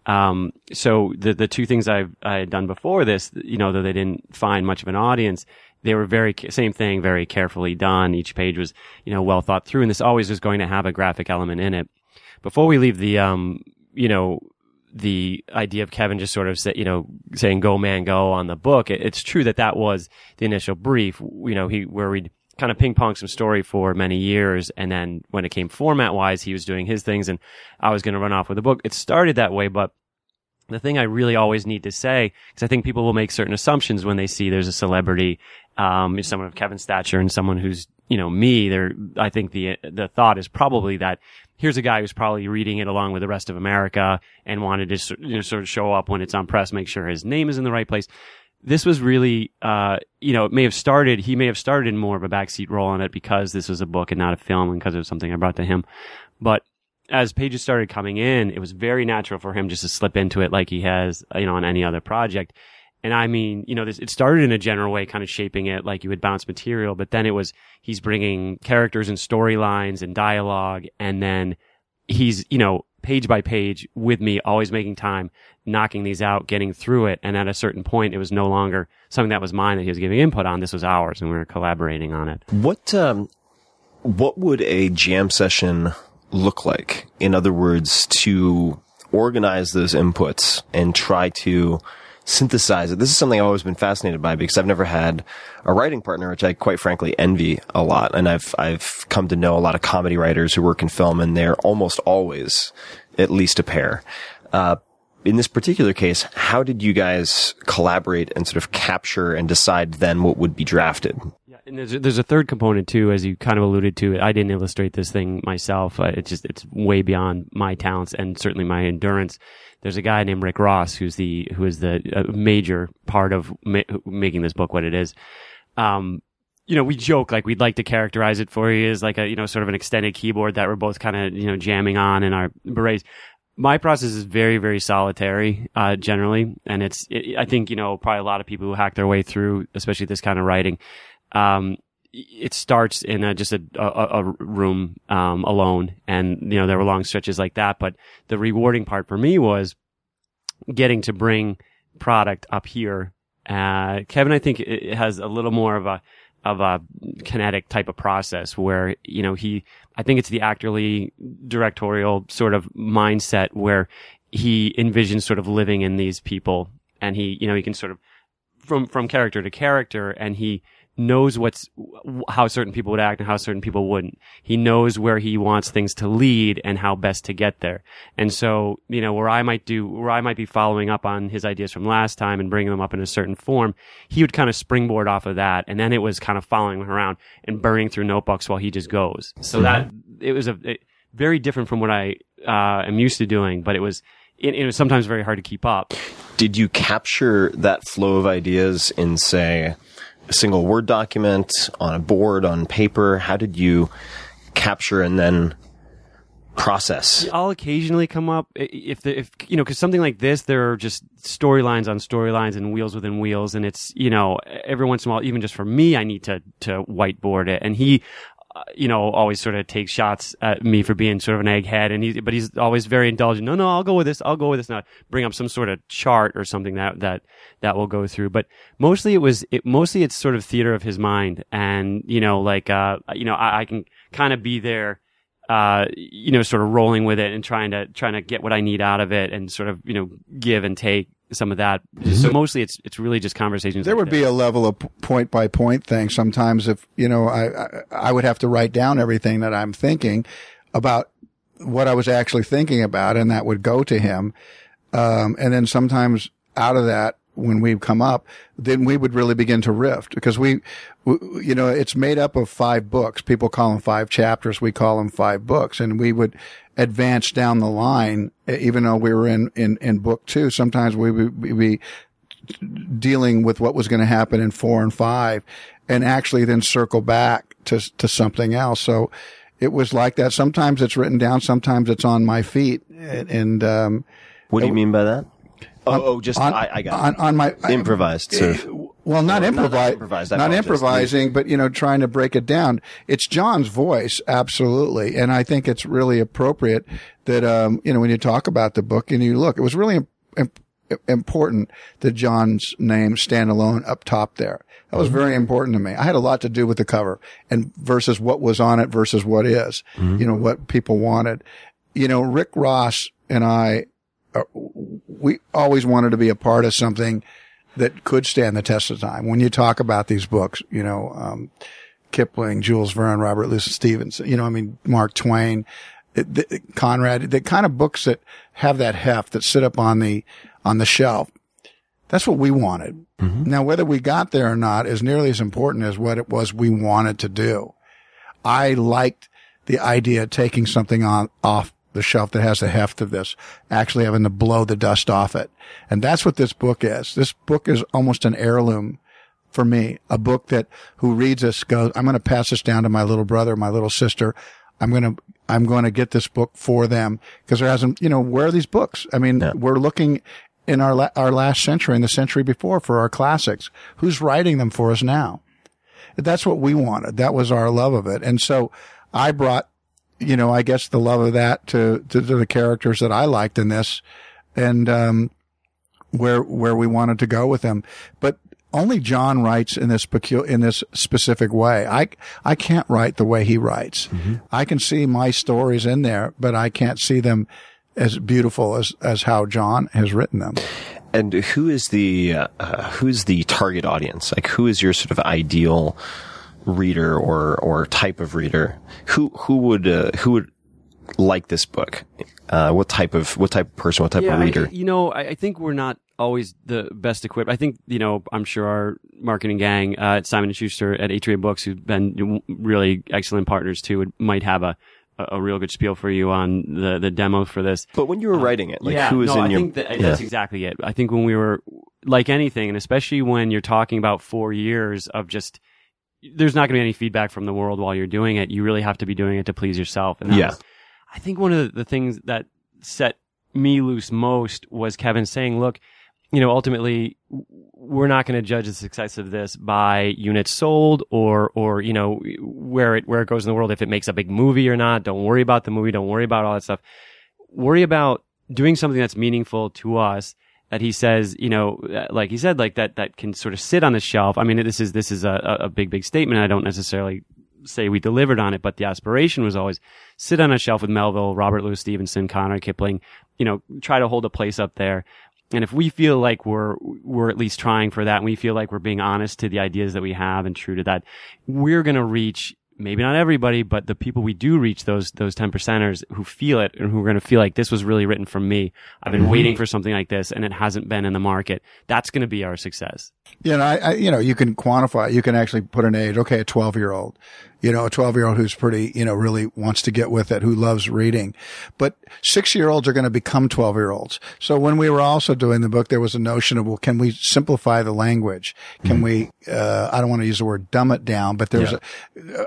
Um, so the, the two things I've, I had done before this, you know, though they didn't find much of an audience, they were very, same thing, very carefully done. Each page was, you know, well thought through and this always was going to have a graphic element in it. Before we leave the, um, you know, the idea of Kevin just sort of say, you know, saying "Go man, go" on the book. It, it's true that that was the initial brief. You know, he where we'd kind of ping pong some story for many years, and then when it came format wise, he was doing his things, and I was going to run off with the book. It started that way, but the thing I really always need to say, because I think people will make certain assumptions when they see there's a celebrity, um, someone of Kevin's stature and someone who's, you know, me, there, I think the, the thought is probably that here's a guy who's probably reading it along with the rest of America and wanted to you know, sort of show up when it's on press, make sure his name is in the right place. This was really, uh, you know, it may have started, he may have started in more of a backseat role on it because this was a book and not a film and because it was something I brought to him. But as pages started coming in, it was very natural for him just to slip into it like he has, you know, on any other project. And I mean, you know, this, it started in a general way, kind of shaping it like you would bounce material, but then it was, he's bringing characters and storylines and dialogue. And then he's, you know, page by page with me, always making time, knocking these out, getting through it. And at a certain point, it was no longer something that was mine that he was giving input on. This was ours and we were collaborating on it. What, um, what would a jam session look like? In other words, to organize those inputs and try to synthesize it. This is something I've always been fascinated by because I've never had a writing partner, which I quite frankly envy a lot. And I've, I've come to know a lot of comedy writers who work in film and they're almost always at least a pair. Uh, in this particular case, how did you guys collaborate and sort of capture and decide then what would be drafted? And there's a, there's a third component too, as you kind of alluded to. I didn't illustrate this thing myself. Uh, it's just it's way beyond my talents and certainly my endurance. There's a guy named Rick Ross who's the who is the uh, major part of ma- making this book what it is. Um, you know, we joke like we'd like to characterize it for you as like a you know sort of an extended keyboard that we're both kind of you know jamming on in our berets my process is very very solitary uh, generally and it's it, i think you know probably a lot of people who hack their way through especially this kind of writing um, it starts in a, just a, a, a room um, alone. And you know there were long stretches like that. But the rewarding part for me was getting to bring product up here. Uh, kevin i think it has a little more of a of a kinetic type of process where you know he I think it's the actorly directorial sort of mindset where he envisions sort of living in these people. And he you know he can sort of from from character to character. And he knows what's how certain people would act and how certain people wouldn't. He knows where he wants things to lead and how best to get there. And so, you know, where I might do, where I might be following up on his ideas from last time and bringing them up in a certain form, he would kind of springboard off of that. And then it was kind of following him around and burning through notebooks while he just goes. So that, it was a, it, very different from what I, uh, am used to doing, but it was, it, it was sometimes very hard to keep up. Did you capture that flow of ideas in, say, a single Word document, on a board, on paper? How did you capture and then process? I'll occasionally come up if the, if you know because something like this there are just storylines on storylines and wheels within wheels and it's you know every once in a while even just for me I need to to whiteboard it and he you know always sort of takes shots at me for being sort of an egghead and he but he's always very indulgent. No no I'll go with this I'll go with this now bring up some sort of chart or something that that that will go through. But mostly it was it mostly it's sort of theater of his mind and you know like uh you know I, I can kind of be there uh, you know, sort of rolling with it and trying to trying to get what I need out of it and sort of you know give and take some of that. So mostly it's it's really just conversations. There like would be a level of point by point thing. Sometimes if, you know, I, I, I would have to write down everything that I'm thinking about what I was actually thinking about and that would go to him. Um, and then sometimes out of that, when we come up, then we would really begin to rift because we, w- you know, it's made up of five books. People call them five chapters. We call them five books and we would advance down the line, even though we were in, in, in book two. Sometimes we would be dealing with what was going to happen in four and five and actually then circle back to, to something else. So it was like that. Sometimes it's written down. Sometimes it's on my feet and, and um, What do you mean by that? Oh, oh just on, I, I got on, it. on my improvised. Sort of. Eh, well, not Or not improvised, I not apologize. improvising, but you know, trying to break it down. It's Jon's voice, absolutely, and I think it's really appropriate that um, you know when you talk about the book and you look, it was really im- im- important that Jon's name stand alone up top there. That was mm-hmm. very important to me. I had a lot to do with the cover and versus what was on it versus what is, mm-hmm. you know, what people wanted. You know, Rick Ross and I, we always wanted to be a part of something that could stand the test of time. When you talk about these books, you know, um, Kipling, Jules Verne, Robert Louis Stevenson, you know, I mean, Mark Twain, it, the, Conrad, the kind of books that have that heft that sit up on the, on the shelf. That's what we wanted. Now, whether we got there or not is nearly as important as what it was we wanted to do. I liked the idea of taking something on off the shelf that has the heft of this, actually having to blow the dust off it. And that's what this book is. This book is almost an heirloom for me, a book that who reads this goes, I'm going to pass this down to my little brother, my little sister. I'm going to, I'm going to get this book for them because there hasn't, you know, where are these books? I mean, we're looking in our, la- our last century and the century before for our classics. Who's writing them for us now? That's what we wanted. That was our love of it. And so I brought, you know, I guess the love of that to, to, to the characters that I liked in this and, um, where, where we wanted to go with them. But only Jon writes in this peculiar, in this specific way. I, I can't write the way he writes. I can see my stories in there, but I can't see them as beautiful as, as how Jon has written them. And who is the uh, uh, who's the target audience? Like, who is your sort of ideal reader or or type of reader? Who who would uh, who would like this book? Uh, what type of what type of person? What type yeah, of reader? I, you know, I, I think we're not always the best equipped. I think you know, I'm sure our marketing gang uh, at Simon and Schuster at Atria Books, who've been really excellent partners too, would, might have a a real good spiel for you on the the demo for this. but when you were writing it, like yeah, who was no, in I your? think that, yeah. that's exactly it. I think when we were like anything, and especially when you're talking about four years of just, there's not going to be any feedback from the world while you're doing it. You really have to be doing it to please yourself. And Yeah. was- I think one of the, the things that set me loose most was Kevin saying, look, you know, ultimately we're not going to judge the success of this by units sold or, or, you know, where it, where it goes in the world. If it makes a big movie or not, don't worry about the movie. Don't worry about all that stuff. Worry about doing something that's meaningful to us that he says, you know, uh, like he said, like that, that can sort of sit on the shelf. I mean, this is, this is a, a big, big statement. I don't necessarily say we delivered on it, but the aspiration was always sit on a shelf with Melville, Robert Louis Stevenson, Conrad Kipling, you know, try to hold a place up there. And if we feel like we're, we're at least trying for that and we feel like we're being honest to the ideas that we have and true to that, we're going to reach maybe not everybody, but the people we do reach, those, those 10 percenters who feel it and who are going to feel like this was really written for me. I've been mm-hmm. waiting for something like this and it hasn't been in the market. That's going to be our success. You know, I, I, you know, you can quantify, you can actually put an age. Okay, a 12 year old, you know, a 12 year old who's pretty, you know, really wants to get with it, who loves reading. But six year olds are going to become 12 year olds. So when we were also doing the book, there was a notion of, well, can we simplify the language? Can we, uh, I don't want to use the word dumb it down, but there's a,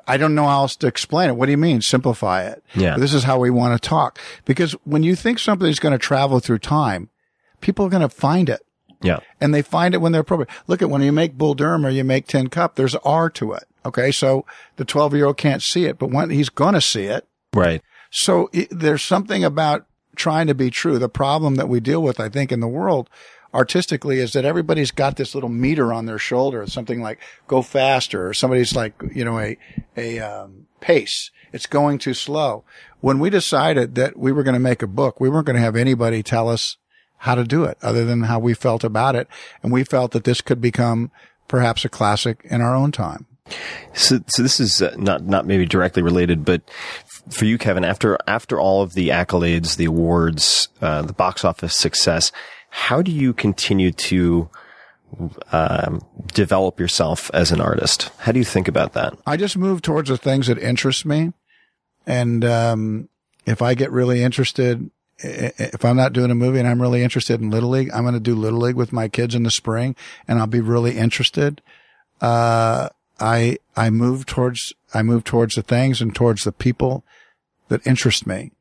I don't know how else to explain it. What do you mean simplify it? Yeah. This is how we want to talk. Because when you think something's going to travel through time, people are going to find it yeah. and they find it when they're appropriate. Look at when you make Bull Durham or you make Tin Cup, there's R to it. Okay. So the 12 year old can't see it, but when he's going to see it. Right. So it, there's something about trying to be true. The problem that we deal with, I think, in the world artistically is that everybody's got this little meter on their shoulder. It's something like go faster or somebody's like, you know, a, a, um, pace. It's going too slow. When we decided that we were going to make a book, we weren't going to have anybody tell us how to do it other than how we felt about it. And we felt that this could become perhaps a classic in our own time. So, so this is uh, not not maybe directly related, but for you, Kevin, after after all of the accolades, the awards, uh, the box office success, how do you continue to um, develop yourself as an artist? How do you think about that? I just move towards the things that interest me. And, um, if I get really interested, if I'm not doing a movie and I'm really interested in Little League, I'm going to do Little League with my kids in the spring and I'll be really interested. Uh, I, I move towards, I move towards the things and towards the people that interest me.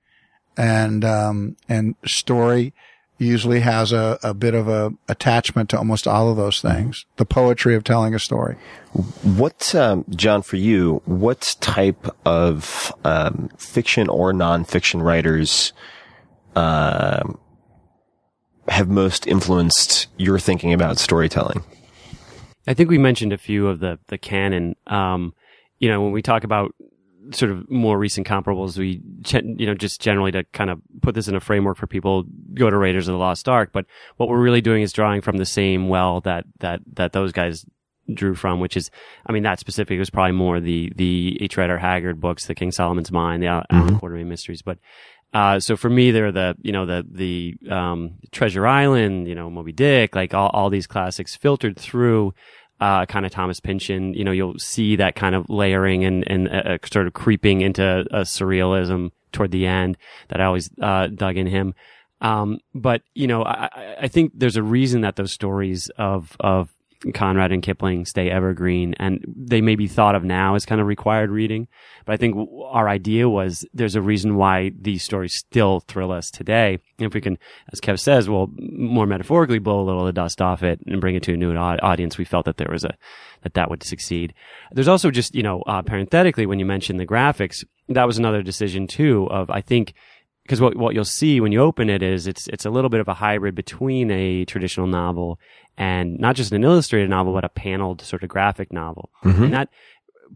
And, um, and story usually has a, a bit of a attachment to almost all of those things. The poetry of telling a story. What, um, Jon, for you, what type of um, fiction or nonfiction writers um, have most influenced your thinking about storytelling? I think we mentioned a few of the the canon. Um, you know, when we talk about sort of more recent comparables, we ch- you know just generally to kind of put this in a framework for people go to Raiders of the Lost Ark. But what we're really doing is drawing from the same well that that that those guys drew from, which is, I mean, that specific was probably more the the H. Rider Haggard books, the King Solomon's Mine, the Al- Allan Quatermain Mysteries, but. Uh, so for me, they're the, you know, the, the, um, Treasure Island, you know, Moby Dick, like all, all these classics filtered through, uh, kind of Thomas Pynchon. You know, you'll see that kind of layering and, and, uh, sort of creeping into a surrealism toward the end that I always, uh, dug in him. Um, but, you know, I, I- I think there's a reason that those stories of, of Conrad and Kipling stay evergreen and they may be thought of now as kind of required reading. But I think our idea was there's a reason why these stories still thrill us today. And if we can, as Kev says, well, more metaphorically blow a little of the dust off it and bring it to a new audience, we felt that there was a, that that would succeed. There's also just, you know, uh, parenthetically, when you mentioned the graphics, that was another decision too of, I think, because what what you'll see when you open it is it's it's a little bit of a hybrid between a traditional novel and not just an illustrated novel, but a paneled sort of graphic novel, mm-hmm. and that.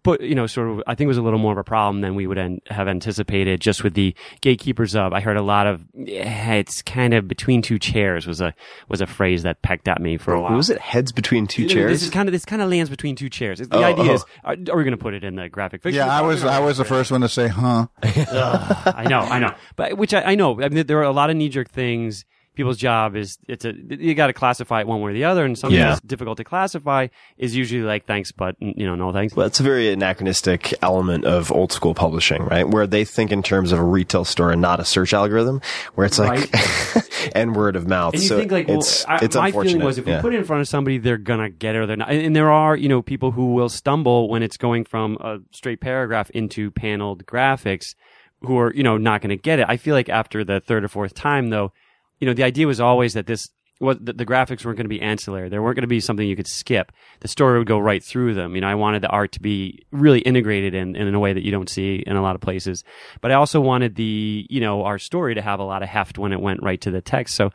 But you know, sort of, I think it was a little more of a problem than we would an- have anticipated. Just with the gatekeepers of, I heard a lot of, "Yeah, it's kind of between two chairs was a was a phrase that pecked at me for a while. Was it heads between two You know, chairs? This is kind of this kind of lands between two chairs. The Oh, idea oh. is, are, are we going to put it in the graphic fiction? Yeah, I was, I was the first one to say, huh? I know, I know, but which I, I know. I mean, there are a lot of knee jerk things. People's job is it's a you got to classify it one way or the other, and something Yeah. that's difficult to classify is usually like thanks, but you know, no thanks. Well, it's a very anachronistic element of old school publishing, right? Where they think in terms of a retail store and not a search algorithm, where it's like and word of mouth. And you so think like, well, it's I, it's my unfortunate. feeling was if we put it in front of somebody, they're gonna get it or they're not. And, and there are, you know, people who will stumble when it's going from a straight paragraph into paneled graphics, who are, you know, not gonna get it. I feel like after the third or fourth time, though, you know, the idea was always that this. Was, the, the graphics weren't going to be ancillary. There weren't going to be something you could skip. The story would go right through them. You know, I wanted the art to be really integrated in, in a way that you don't see in a lot of places. But I also wanted the, you know, our story to have a lot of heft when it went right to the text. So,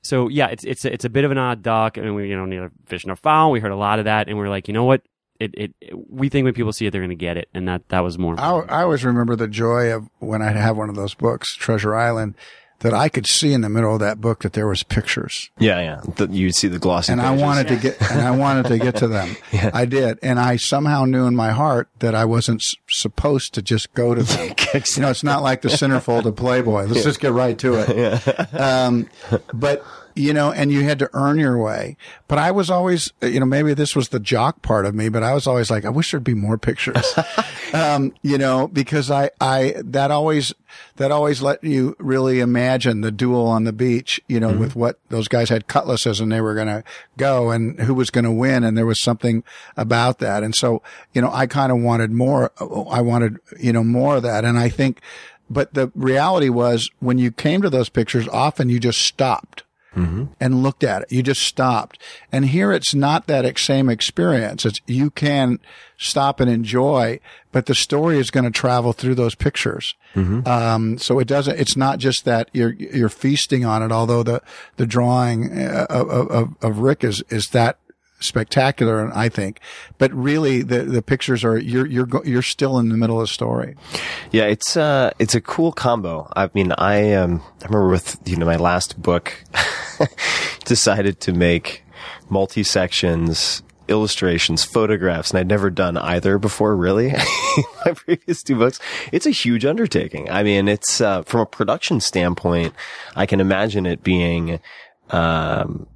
so yeah, it's it's a, it's a bit of an odd duck, and we you know neither fish nor fowl. We heard a lot of that, and we are like, you know what? It, it we think when people see it, they're going to get it, and that that was more. I, I always remember the joy of when I'd have one of those books, Treasure Island, that I could see in the middle of that book that there was pictures. yeah, yeah. The, you see the glossy and I pages. wanted to get and I wanted to get to them. I did, and I somehow knew in my heart that I wasn't s- supposed to just go to them. You know, it's not like the centerfold of Playboy. Let's just get right to it. Um, but you know, and you had to earn your way. But I was always, you know, maybe this was the jock part of me, but I was always like, I wish there'd be more pictures. um, you know, because I, I, that always, that always let you really imagine the duel on the beach, you know, with what those guys had cutlasses and they were going to go and who was going to win. And there was something about that. And so, you know, I kind of wanted more. I wanted, you know, more of that. And I think, but the reality was when you came to those pictures, often you just stopped and looked at it. You just stopped. And here it's not that same experience. It's, you can stop and enjoy, but the story is going to travel through those pictures. Um, so it doesn't, it's not just that you're, you're feasting on it, although the, the drawing uh, of, of, of Rick is, is that spectacular, and I think. But really the, the pictures are, you're, you're, you're still in the middle of the story. Yeah, it's uh it's a cool combo. I mean, I um I remember with you know my last book decided to make multi sections, illustrations, photographs, and I'd never done either before, really. My previous two books. It's a huge undertaking. I mean, it's, uh, from a production standpoint, I can imagine it being, um,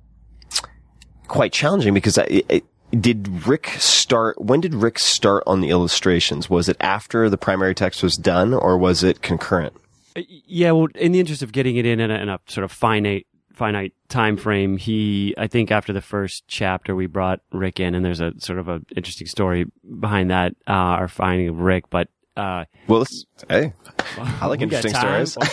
quite challenging because I, did Rick start, when did Rick start on the illustrations? Was it after the primary text was done or was it concurrent? Uh, Yeah, well, in the interest of getting it in in a, in a sort of finite finite time frame, he I think after the first chapter we brought Rick in, and there's a sort of a interesting story behind that, uh, our finding of Rick. But uh, Well, hey, I like interesting stories.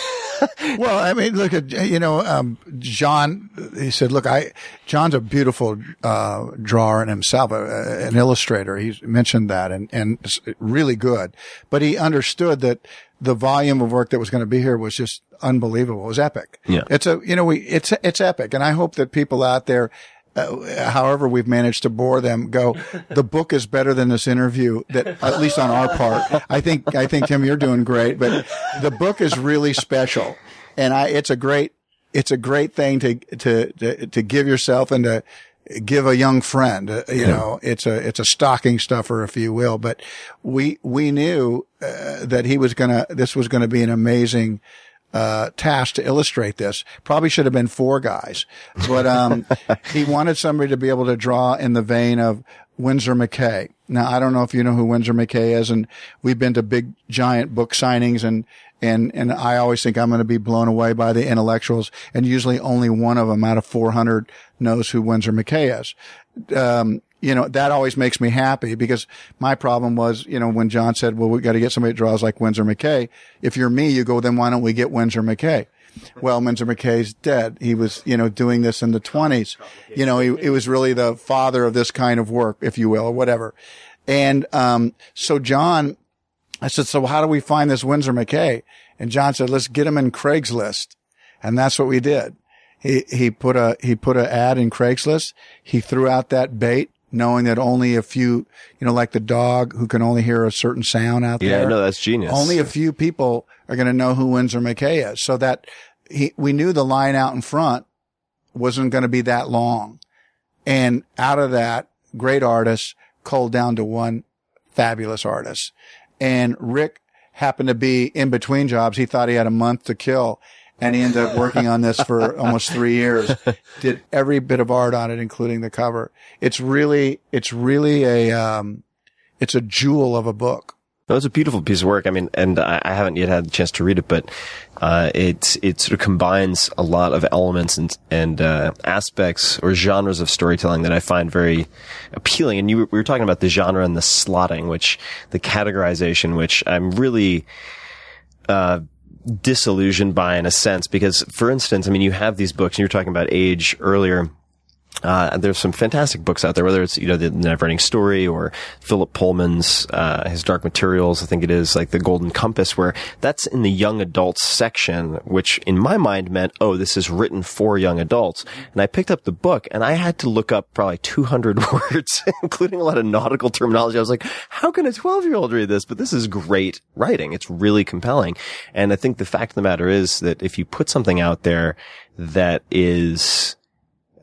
Well, I mean, look at you know, um, Jon. He said, "Look, I Jon's a beautiful uh, drawer in himself, uh, an illustrator. He's mentioned that, and and really good. But he understood that the volume of work that was going to be here was just unbelievable. It was epic. Yeah. it's a you know, we it's it's epic, and I hope that people out there." Uh, however, we've managed to bore them. Go. The book is better than this interview. That at least on our part, I think. I think Tim, you're doing great. But the book is really special, and I. It's a great. It's a great thing to to to, to give yourself and to give a young friend. Uh, you know, it's a it's a stocking stuffer, if you will. But we we knew uh, that he was gonna. This was gonna be an amazing uh, task to illustrate this. Probably should have been four guys, but um, he wanted somebody to be able to draw in the vein of Winsor McCay. Now, I don't know if you know who Winsor McCay is, and we've been to big giant book signings and. And, and I always think I'm going to be blown away by the intellectuals. And usually only one of them out of 400 knows who Winsor McCay is. Um, you know, that always makes me happy because my problem was, you know, when Jon said, well, we got to get somebody that draws like Winsor McCay. If you're me, you go, then why don't we get Winsor McCay? Well, Winsor McCay's dead. He was, you know, doing this in the twenties. You know, he, he was really the father of this kind of work, if you will, or whatever. And, um, so Jon, I said, so how do we find this Winsor McCay? And Jon said, let's get him in Craigslist. And that's what we did. He, he put a, he put an ad in Craigslist. He threw out that bait knowing that only a few, you know, like the dog who can only hear a certain sound out Yeah, there. Yeah, no, that's genius. Only a few people are going to know who Winsor McCay is. So that he, we knew the line out in front wasn't going to be that long. And out of that, great artists culled down to one fabulous artist. And Rick happened to be in between jobs. He thought he had a month to kill and he ended up working on this for almost three years. Did every bit of art on it, including the cover. It's really, it's really a, um, it's a jewel of a book. No, it's a beautiful piece of work. I mean, and I, I haven't yet had the chance to read it, but uh, it it sort of combines a lot of elements and and uh, aspects or genres of storytelling that I find very appealing. And you we were talking about the genre and the slotting, which the categorization, which I'm really uh, disillusioned by in a sense because, for instance, I mean, you have these books. And you were talking about age earlier. Uh, there's some fantastic books out there, whether it's, you know, the Neverending Story or Philip Pullman's, uh, his Dark Materials, I think it is, like The Golden Compass, where that's in the young adults section, which in my mind meant, oh, this is written for young adults. And I picked up the book and I had to look up probably 200 words, including a lot of nautical terminology. I was like, how can a 12 year old read this? But this is great writing. It's really compelling. And I think the fact of the matter is that if you put something out there that is,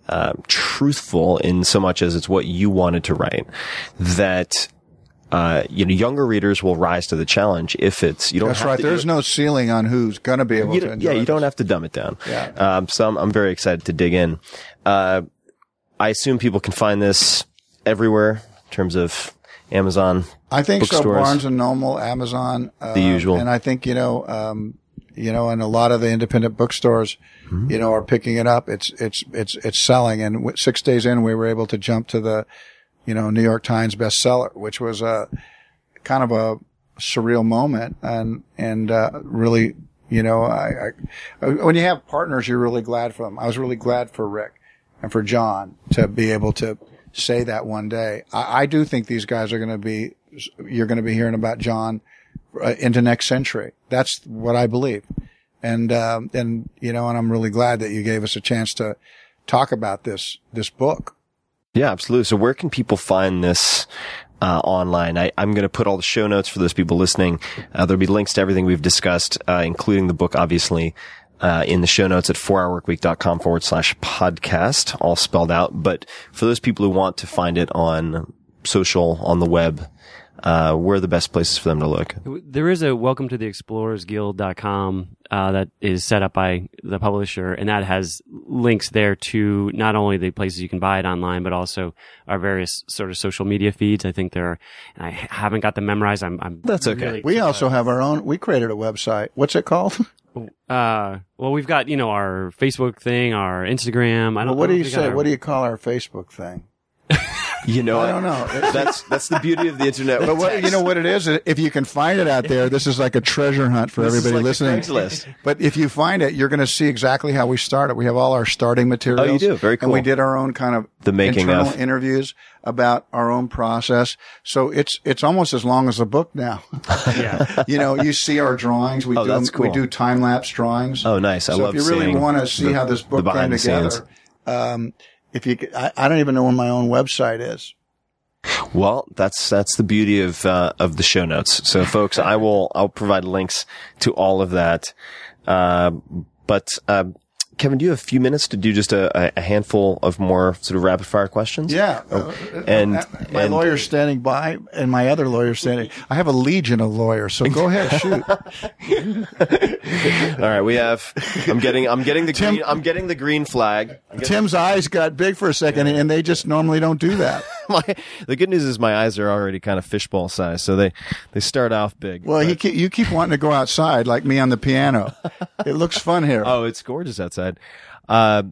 um, truthful in so much as it's what you wanted to write, that uh, you know, younger readers will rise to the challenge if it's you don't. That's have right. to- There's no ceiling on who's going to be able to yeah, you don't have to dumb it down. Yeah. Um, so I'm, I'm very excited to dig in. Uh, I assume people can find this everywhere in terms of Amazon. I think so. Barnes and Noble, Amazon, uh, The usual. and I think you know, um, you know, and a lot of the independent bookstores, Mm-hmm. you know, are picking it up. It's it's it's it's selling, and w- six days in, we were able to jump to the, you know, New York Times bestseller, which was a kind of a surreal moment, and and uh, really, you know, I, I when you have partners, you're really glad for them. I was really glad for Rick and for Jon to be able to say that one day. I, I do think these guys are going to be, you're going to be hearing about Jon uh, into next century. That's what I believe. And, um, and, you know, and I'm really glad that you gave us a chance to talk about this, this book. Yeah, absolutely. So where can people find this? Uh, online. I, I'm going to put all the show notes for those people listening. Uh, there'll be links to everything we've discussed, uh, including the book, obviously, uh, in the show notes at 4hourworkweek.com forward slash podcast, all spelled out. But for those people who want to find it on social, on the web, uh, where are the best places for them to look? There is a welcome to the explorersguild.com uh, that is set up by the publisher, and that has links there to not only the places you can buy it online, but also our various sort of social media feeds. I think there are, and I haven't got them memorized. I'm, I'm That's okay. really- We also have our own. We created a website. What's it called? uh, well, we've got, you know, our Facebook thing, our Instagram. I don't Well, what I do don't you say? have- What do you call our Facebook thing? You know, I don't know. That's, that's the beauty of the internet. But what, you know what it is? If you can find it out there, this is like a treasure hunt for This is everybody like a listening. Craigslist. But if you find it, you're going to see exactly how we started. We have all our starting materials. Oh, you do? Very cool. And we did our own kind of The making internal of. interviews about our own process. So it's it's almost as long as a book now. Yeah. you know, you see our drawings. We Oh, do that's we do time lapse drawings. Oh, nice. I so love if you really want to see the- how this book came behind the together, um, if you, I don't even know where my own website is. Well, that's that's the beauty of uh, of the show notes. So, folks, I will I'll provide links to all of that. Uh, but uh, Kevin, do you have a few minutes to do just a, a handful of more sort of rapid fire questions? Yeah. Oh, Uh, and, uh, my and lawyer's standing by and my other lawyer's standing. I have a legion of lawyers, so go ahead, shoot. all right, we have. I'm getting I'm getting the Tim- green I'm getting the green flag. Tim's eyes got big for a second, and they just normally don't do that. my, the good news is my eyes are already kind of fishbowl size, so they they start off big. Well, keep, you keep wanting to go outside like me on the piano. It looks fun here. Oh, it's gorgeous outside. Uh,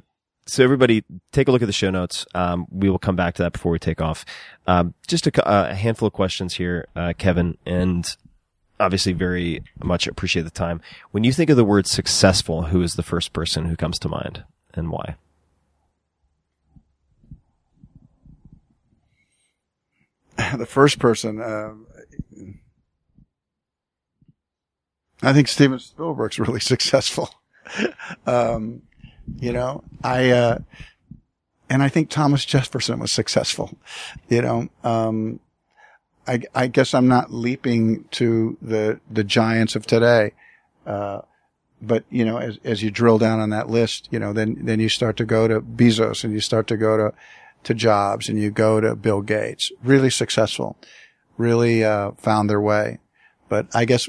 so everybody, take a look at the show notes. Um, we will come back to that before we take off. Um, just a, uh, a handful of questions here, uh, Kevin, and obviously very much appreciate the time. When you think of the word successful, who is the first person who comes to mind and why? the first person. Uh, I think Steven Spielberg's really successful. Um, you know, I, uh, and I think Thomas Jefferson was successful. You know, um, I, I guess I'm not leaping to the, the giants of today. Uh, but you know, as, as you drill down on that list, you know, then, then you start to go to Bezos and you start to go to, to Jobs and you go to Bill Gates, really successful, really, uh, found their way. But I guess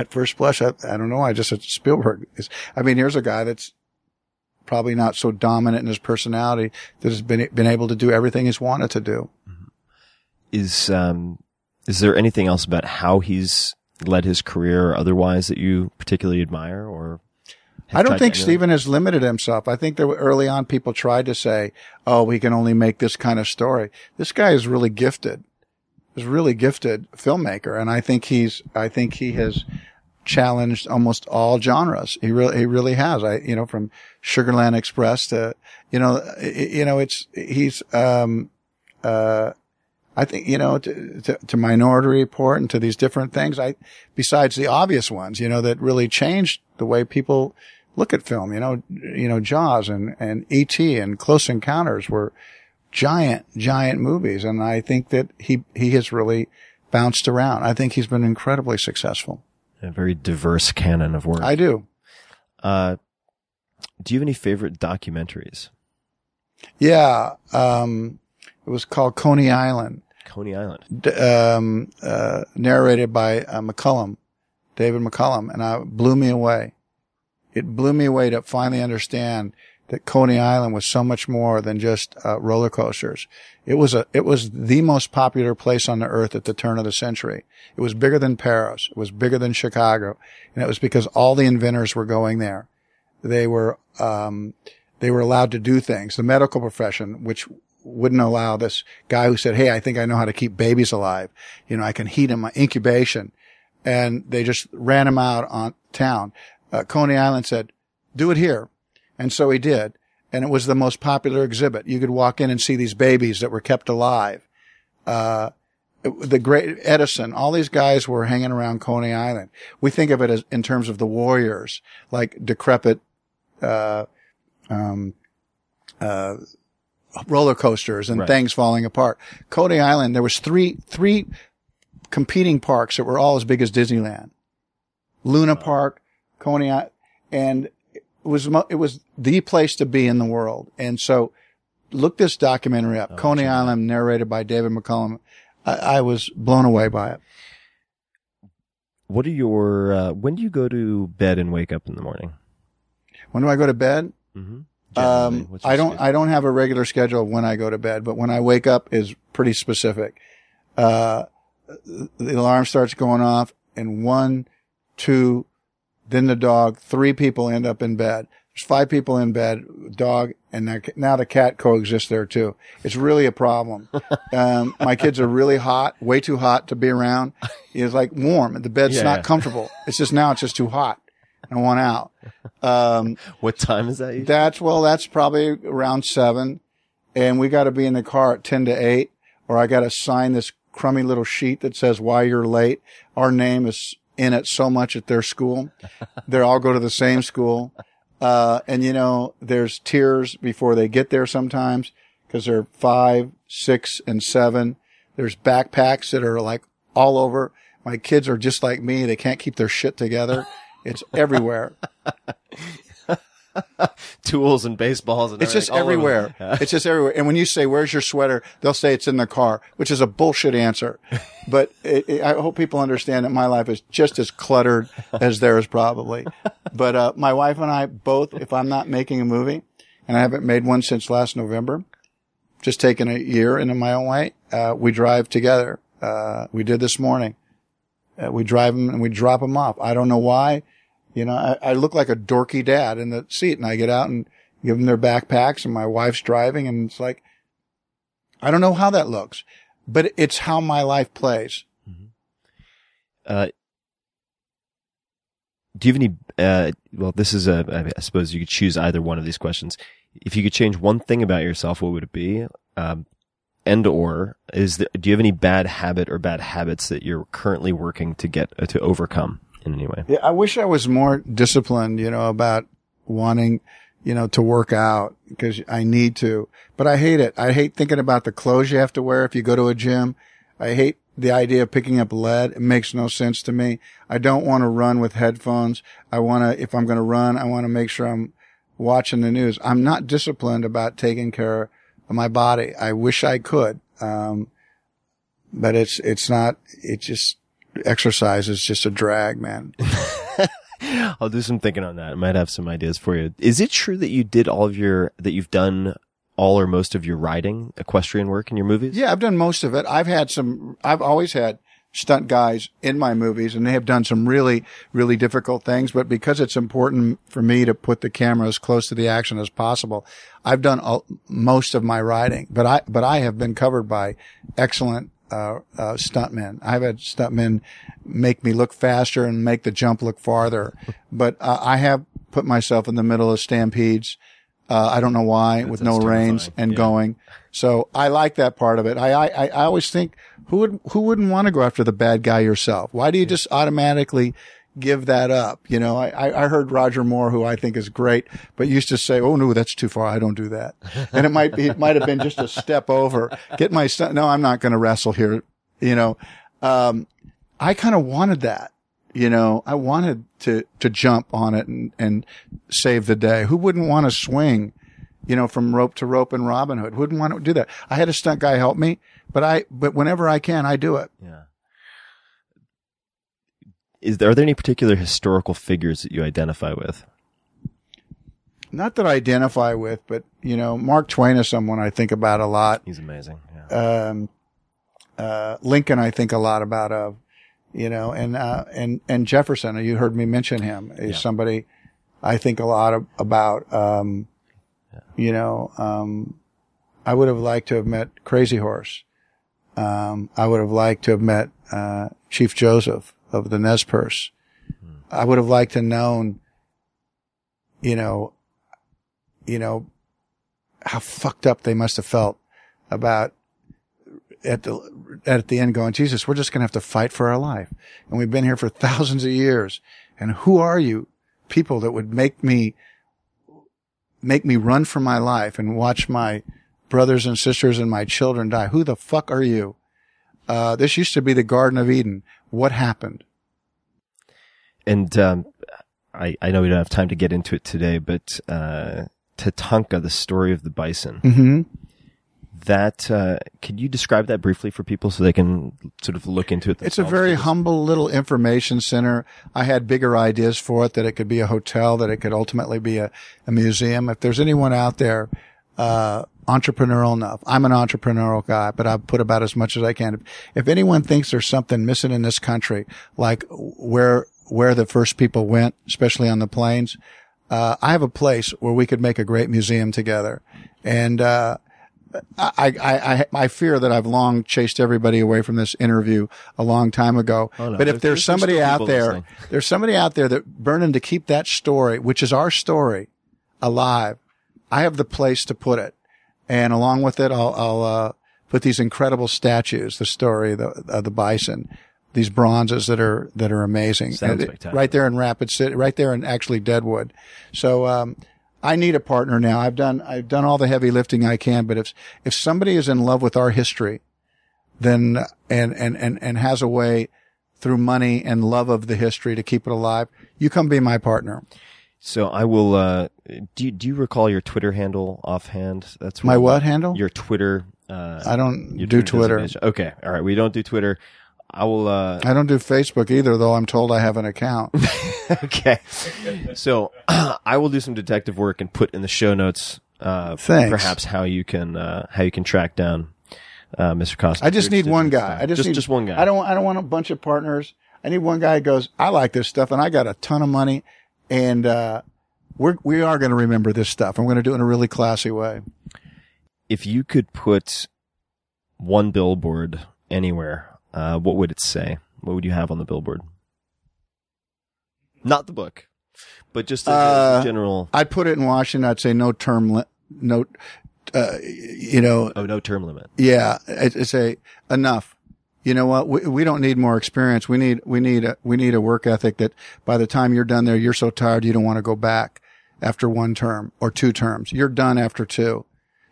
at first blush, I, I don't know. I just said Spielberg is, I mean, here's a guy that's probably not so dominant in his personality that has been, been able to do everything he's wanted to do. Is, um, is there anything else about how he's led his career or otherwise that you particularly admire or? I don't think? Steven has limited himself. I think there were early on people tried to say, "Oh, we can only make this kind of story." This guy is really gifted. Is really gifted filmmaker, and I think he's. I think he has challenged almost all genres. He really, he really has. I, you know, from Sugarland Express to, you know, you know, it's he's. um uh I think, you know, to, to, to Minority Report and to these different things, I, besides the obvious ones, you know, that really changed the way people look at film, you know, you know, Jaws and, and E.T. and Close Encounters were giant, giant movies. And I think that he, he has really bounced around. I think he's been incredibly successful. A very diverse canon of work. I do. Uh, do you have any favorite documentaries? Yeah. Um, it was called Coney Island. Coney Island. d- um, uh, narrated by uh, McCullough, David McCullough, and I blew me away. It blew me away to finally understand that Coney Island was so much more than just uh, roller coasters. It was a it was the most popular place on the earth at the turn of the century. It was bigger than Paris. It was bigger than Chicago, and it was because all the inventors were going there. They were um, they were allowed to do things. The medical profession, which wouldn't allow this guy who said, Hey, I think I know how to keep babies alive. You know, I can heat them, my incubation. And they just ran him out on town. Uh, Coney Island said, do it here. And so he did. And it was the most popular exhibit. You could walk in and see these babies that were kept alive. Uh, the great Edison, all these guys were hanging around Coney Island. We think of it as in terms of the warriors, like decrepit, uh, um, uh, roller coasters and Right. things falling apart. Coney Island, there was three, three competing parks that were all as big as Disneyland. Luna Park, Coney Island, and it was it was the place to be in the world. And so, look this documentary up, Coney Island, narrated by David McCullough. I, I was blown away by it. What are your, uh, when do you go to bed and wake up in the morning? When do I go to bed? Mm-hmm. Um, I don't, I don't have a regular schedule of when I go to bed, but when I wake up is pretty specific. Uh, the alarm starts going off and one, two, then the dog, three people end up in bed. There's five people in bed, dog, and now the cat coexists there too. It's really a problem. Um, my kids are really hot, way too hot to be around. It's like warm. The bed's Yeah, not comfortable. It's just now it's just too hot. I want out. Um, What time is that? usually? that's well, that's probably around seven, and we got to be in the car at ten to eight, or I got to sign this crummy little sheet that says why you're late. Our name is in it so much at their school. they all go to the same school, uh, and you know there's tears before they get there sometimes because they're five, six, and seven. There's backpacks that are like all over. My kids are just like me; they can't keep their shit together. It's everywhere. Tools and baseballs and It's just everything all over everywhere. it's just everywhere. And when you say, where's your sweater? They'll say it's in the car, which is a bullshit answer. But it, it- I hope people understand that my life is just as cluttered as theirs probably. But, uh, my wife and I both, if I'm not making a movie and I haven't made one since last November, just taking a year into my own way, uh, we drive together. Uh, we did this morning. Uh, we drive them and we drop them off. I don't know why. You know, I, I look like a dorky dad in the seat and I get out and give them their backpacks and my wife's driving and it's like, I don't know how that looks, but it's how my life plays. Uh, do you have any? Uh, well, this is a. I suppose you could choose either one of these questions. If you could change one thing about yourself, what would it be? Um, and or is there, do you have any bad habit or bad habits that you're currently working to get uh, to overcome in any way? Yeah, I wish I was more disciplined, you know, about wanting, you know, to work out because I need to, but I hate it. I hate thinking about the clothes you have to wear if you go to a gym. I hate the idea of picking up lead. It makes no sense to me. I don't want to run with headphones. I want to, if I'm going to run, I want to make sure I'm watching the news. I'm not disciplined about taking care of my body. I wish I could. Um, but it's, it's not, it just, exercise is just a drag, man. I'll do some thinking on that. I might have some ideas for you. Is it true that you did all of your that you've done all or most of your riding equestrian work in your movies? Yeah, I've done most of it. I've had some, I've always had stunt guys in my movies and they have done some really, really difficult things. But because it's important for me to put the camera as close to the action as possible, I've done all, most of my riding, but I, but I have been covered by excellent, uh, uh, stuntmen. I've had stuntmen make me look faster and make the jump look farther. But, uh, I have put myself in the middle of stampedes. Uh, I don't know why with no that's reins and Yeah. going. So I like that part of it. I, I, I I always think who would, who wouldn't want to go after the bad guy yourself? Why do you just automatically give that up? You know, I, I heard Roger Moore, who I think is great, but used to say, Oh no, that's too far. I don't do that. And it might be, it might have been just a step over. Get my son. No, I'm not going to wrestle here. You know, um, I kind of wanted that. You know, I wanted to, to jump on it and, and save the day. Who wouldn't want to swing, you know, from rope to rope in Robin Hood? Who wouldn't want to do that? I had a stunt guy help me, but I, but whenever I can, I do it. Yeah. Is there, are there any particular historical figures that you identify with? Not that I identify with, but you know, Mark Twain is someone I think about a lot. He's amazing. Yeah. um, uh, Lincoln, I think a lot about of, you know, and, uh, and, and Jefferson, you heard me mention him is Yeah. somebody I think a lot of, about, um, you know, um, I would have liked to have met Crazy Horse. Um, I would have liked to have met, uh, Chief Joseph of the Nez Perce. I would have liked to known, you know, you know, how fucked up they must have felt about at the at the end going, Jesus, we're just going to have to fight for our life. And we've been here for thousands of years. And who are you people that would make me make me run for my life and watch my brothers and sisters and my children die? Who the fuck are you? Uh, this used to be the Garden of Eden. What happened? And um, I, I know we don't have time to get into it today, but uh, Tatanka, the story of the bison. hmm That uh, could you describe that briefly for people so they can sort of look into it? It's a very humble little information center. I had bigger ideas for it that it could be a hotel, that it could ultimately be a, a museum. If there's anyone out there, uh, entrepreneurial enough, I'm an entrepreneurial guy, but I've put about as much as I can. If, anyone thinks there's something missing in this country, like where, where the first people went, especially on the plains, uh, I have a place where we could make a great museum together. And, uh, I, I, I, I fear that I've long chased everybody away from this interview a long time ago. Oh, no. But if There's- there's there's somebody still out there, listening. there's somebody out there that burning to keep that story, which is our story, alive. I have the place to put it. And along with it, I'll, I'll, uh, put these incredible statues, the story of the, of the bison, these bronzes that are, that are amazing. Sounds spectacular. Right there in Rapid City, right there in actually Deadwood. So, um, I need a partner now. I've done, I've done all the heavy lifting I can, but if, if somebody is in love with our history, then, and, and, and, and has a way through money and love of the history to keep it alive, you come be my partner. So I will. Uh, do you, do you recall your Twitter handle offhand? That's My what handle? Your Twitter. Uh, I don't do Twitter. designation. Okay, all right. We don't do Twitter. I will. Uh, I don't do Facebook either, though I'm told I have an account. okay. So I will do some detective work and put in the show notes. Uh. Perhaps how you can uh, how you can track down uh, Mr. Costa. I just need one guy. I just, just need just one guy. I don't. I don't want a bunch of partners. I need one guy who goes. I like this stuff, and I got a ton of money, and uh, we're we are going to remember this stuff. I'm going to do it in a really classy way. If you could put one billboard anywhere, uh, what would it say? What would you have on the billboard? Not the book, but just a Uh, general. I'd put it in Washington. I'd say no term, li- no, uh, you know, Oh, no term limit. yeah. I'd say enough. You know what? We, we don't need more experience. We need, we need, a, we need a work ethic that by the time you're done there, you're so tired you don't want to go back after one term or two terms. You're done after two.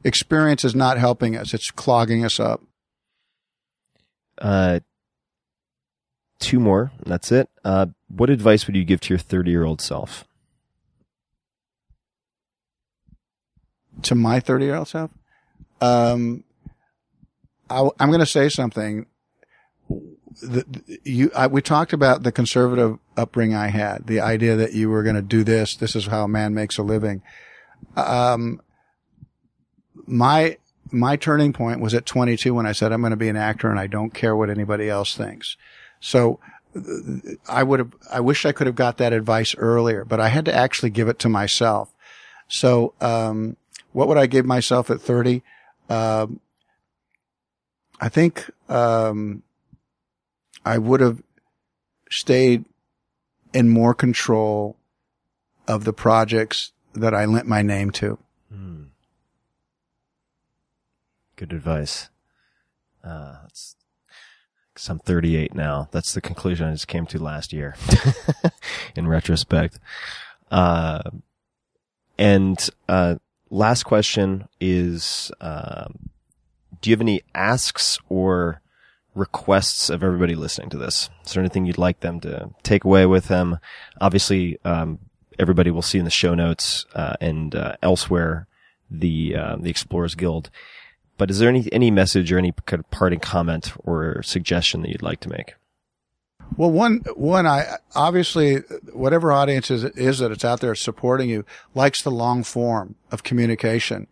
Experience is not helping us. It's clogging us up. Uh, two more. That's it. Uh, what advice would you give to your 30 year old self? to my 30 year old self. Um, I, am going to say something. The, you, I, we talked about the conservative upbringing I had, the idea that you were going to do this. This is how a man makes a living. Um, my, my turning point was at 22 when I said, I'm going to be an actor and I don't care what anybody else thinks. So I would have, I wish I could have got that advice earlier, but I had to actually give it to myself. So, um, what would I give myself at 30? Um, I think, um, I would have stayed in more control of the projects that I lent my name to. Good advice. Uh, that's, cause I'm 38 now. That's the conclusion I just came to last year in retrospect. Uh, and, uh, last question is, um, do you have any asks or requests of everybody listening to this? Is there anything you'd like them to take away with them? Obviously, um, everybody will see in the show notes, uh, and, uh, elsewhere the, uh, the Explorers Guild. But is there any any message or any kind of parting comment or suggestion that you'd like to make? Well, one, one, I obviously, whatever audience is, is that it's out there supporting you likes the long form of communication.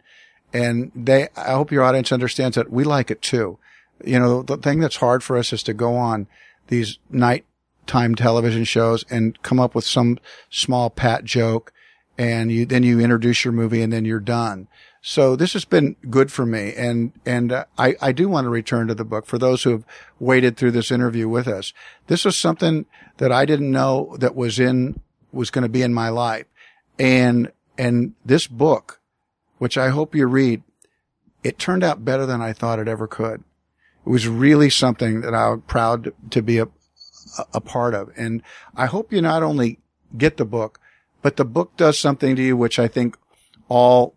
And they, I hope your audience understands that we like it too. You know, the thing that's hard for us is to go on these nighttime television shows and come up with some small pat joke and you, then you introduce your movie and then you're done. So this has been good for me. And, and uh, I, I do want to return to the book for those who have waited through this interview with us. This was something that I didn't know that was in, was going to be in my life. And, and this book, which I hope you read, it turned out better than I thought it ever could. It was really something that I'm proud to, be a, a- a part of. And I hope you not only get the book, but the book does something to you, which I think all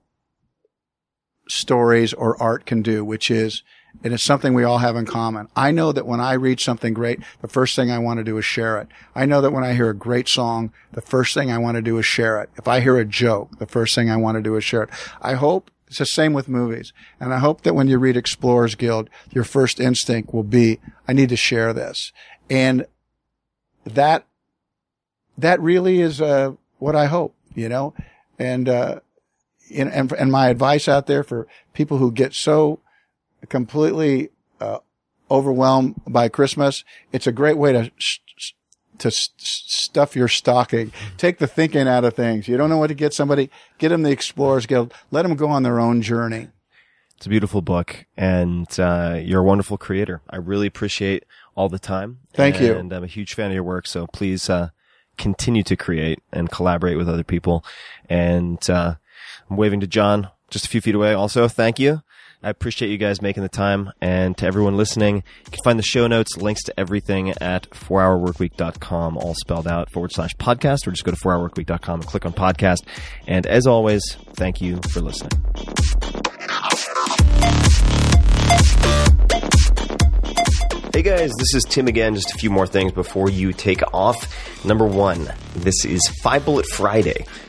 stories or art can do, which is And it's something we all have in common. I know that when I read something great, the first thing I want to do is share it. I know that when I hear a great song, the first thing I want to do is share it. If I hear a joke, the first thing I want to do is share it. I hope it's the same with movies. And I hope that when you read Explorers Guild, your first instinct will be, I need to share this. And that, that really is, uh, what I hope, you know, and, uh, and, and, and my advice out there for people who get so completely, uh, overwhelmed by Christmas, it's a great way to, to st- stuff your stocking. Take the thinking out of things. You don't know what to get somebody, get them the Explorers Guild. Let them go on their own journey. It's a beautiful book, and uh, you're a wonderful creator. I really appreciate all the time. Thank you. And I'm a huge fan of your work, so please uh, continue to create and collaborate with other people. And uh, I'm waving to Jon just a few feet away. Also, thank you. I appreciate you guys making the time. And to everyone listening, you can find the show notes, links to everything at 4hourworkweek.com, all spelled out forward slash podcast, or just go to 4hourworkweek.com and click on podcast. And as always, thank you for listening. Hey guys, this is Tim again. Just a few more things before you take off. Number one, this is Five Bullet Friday.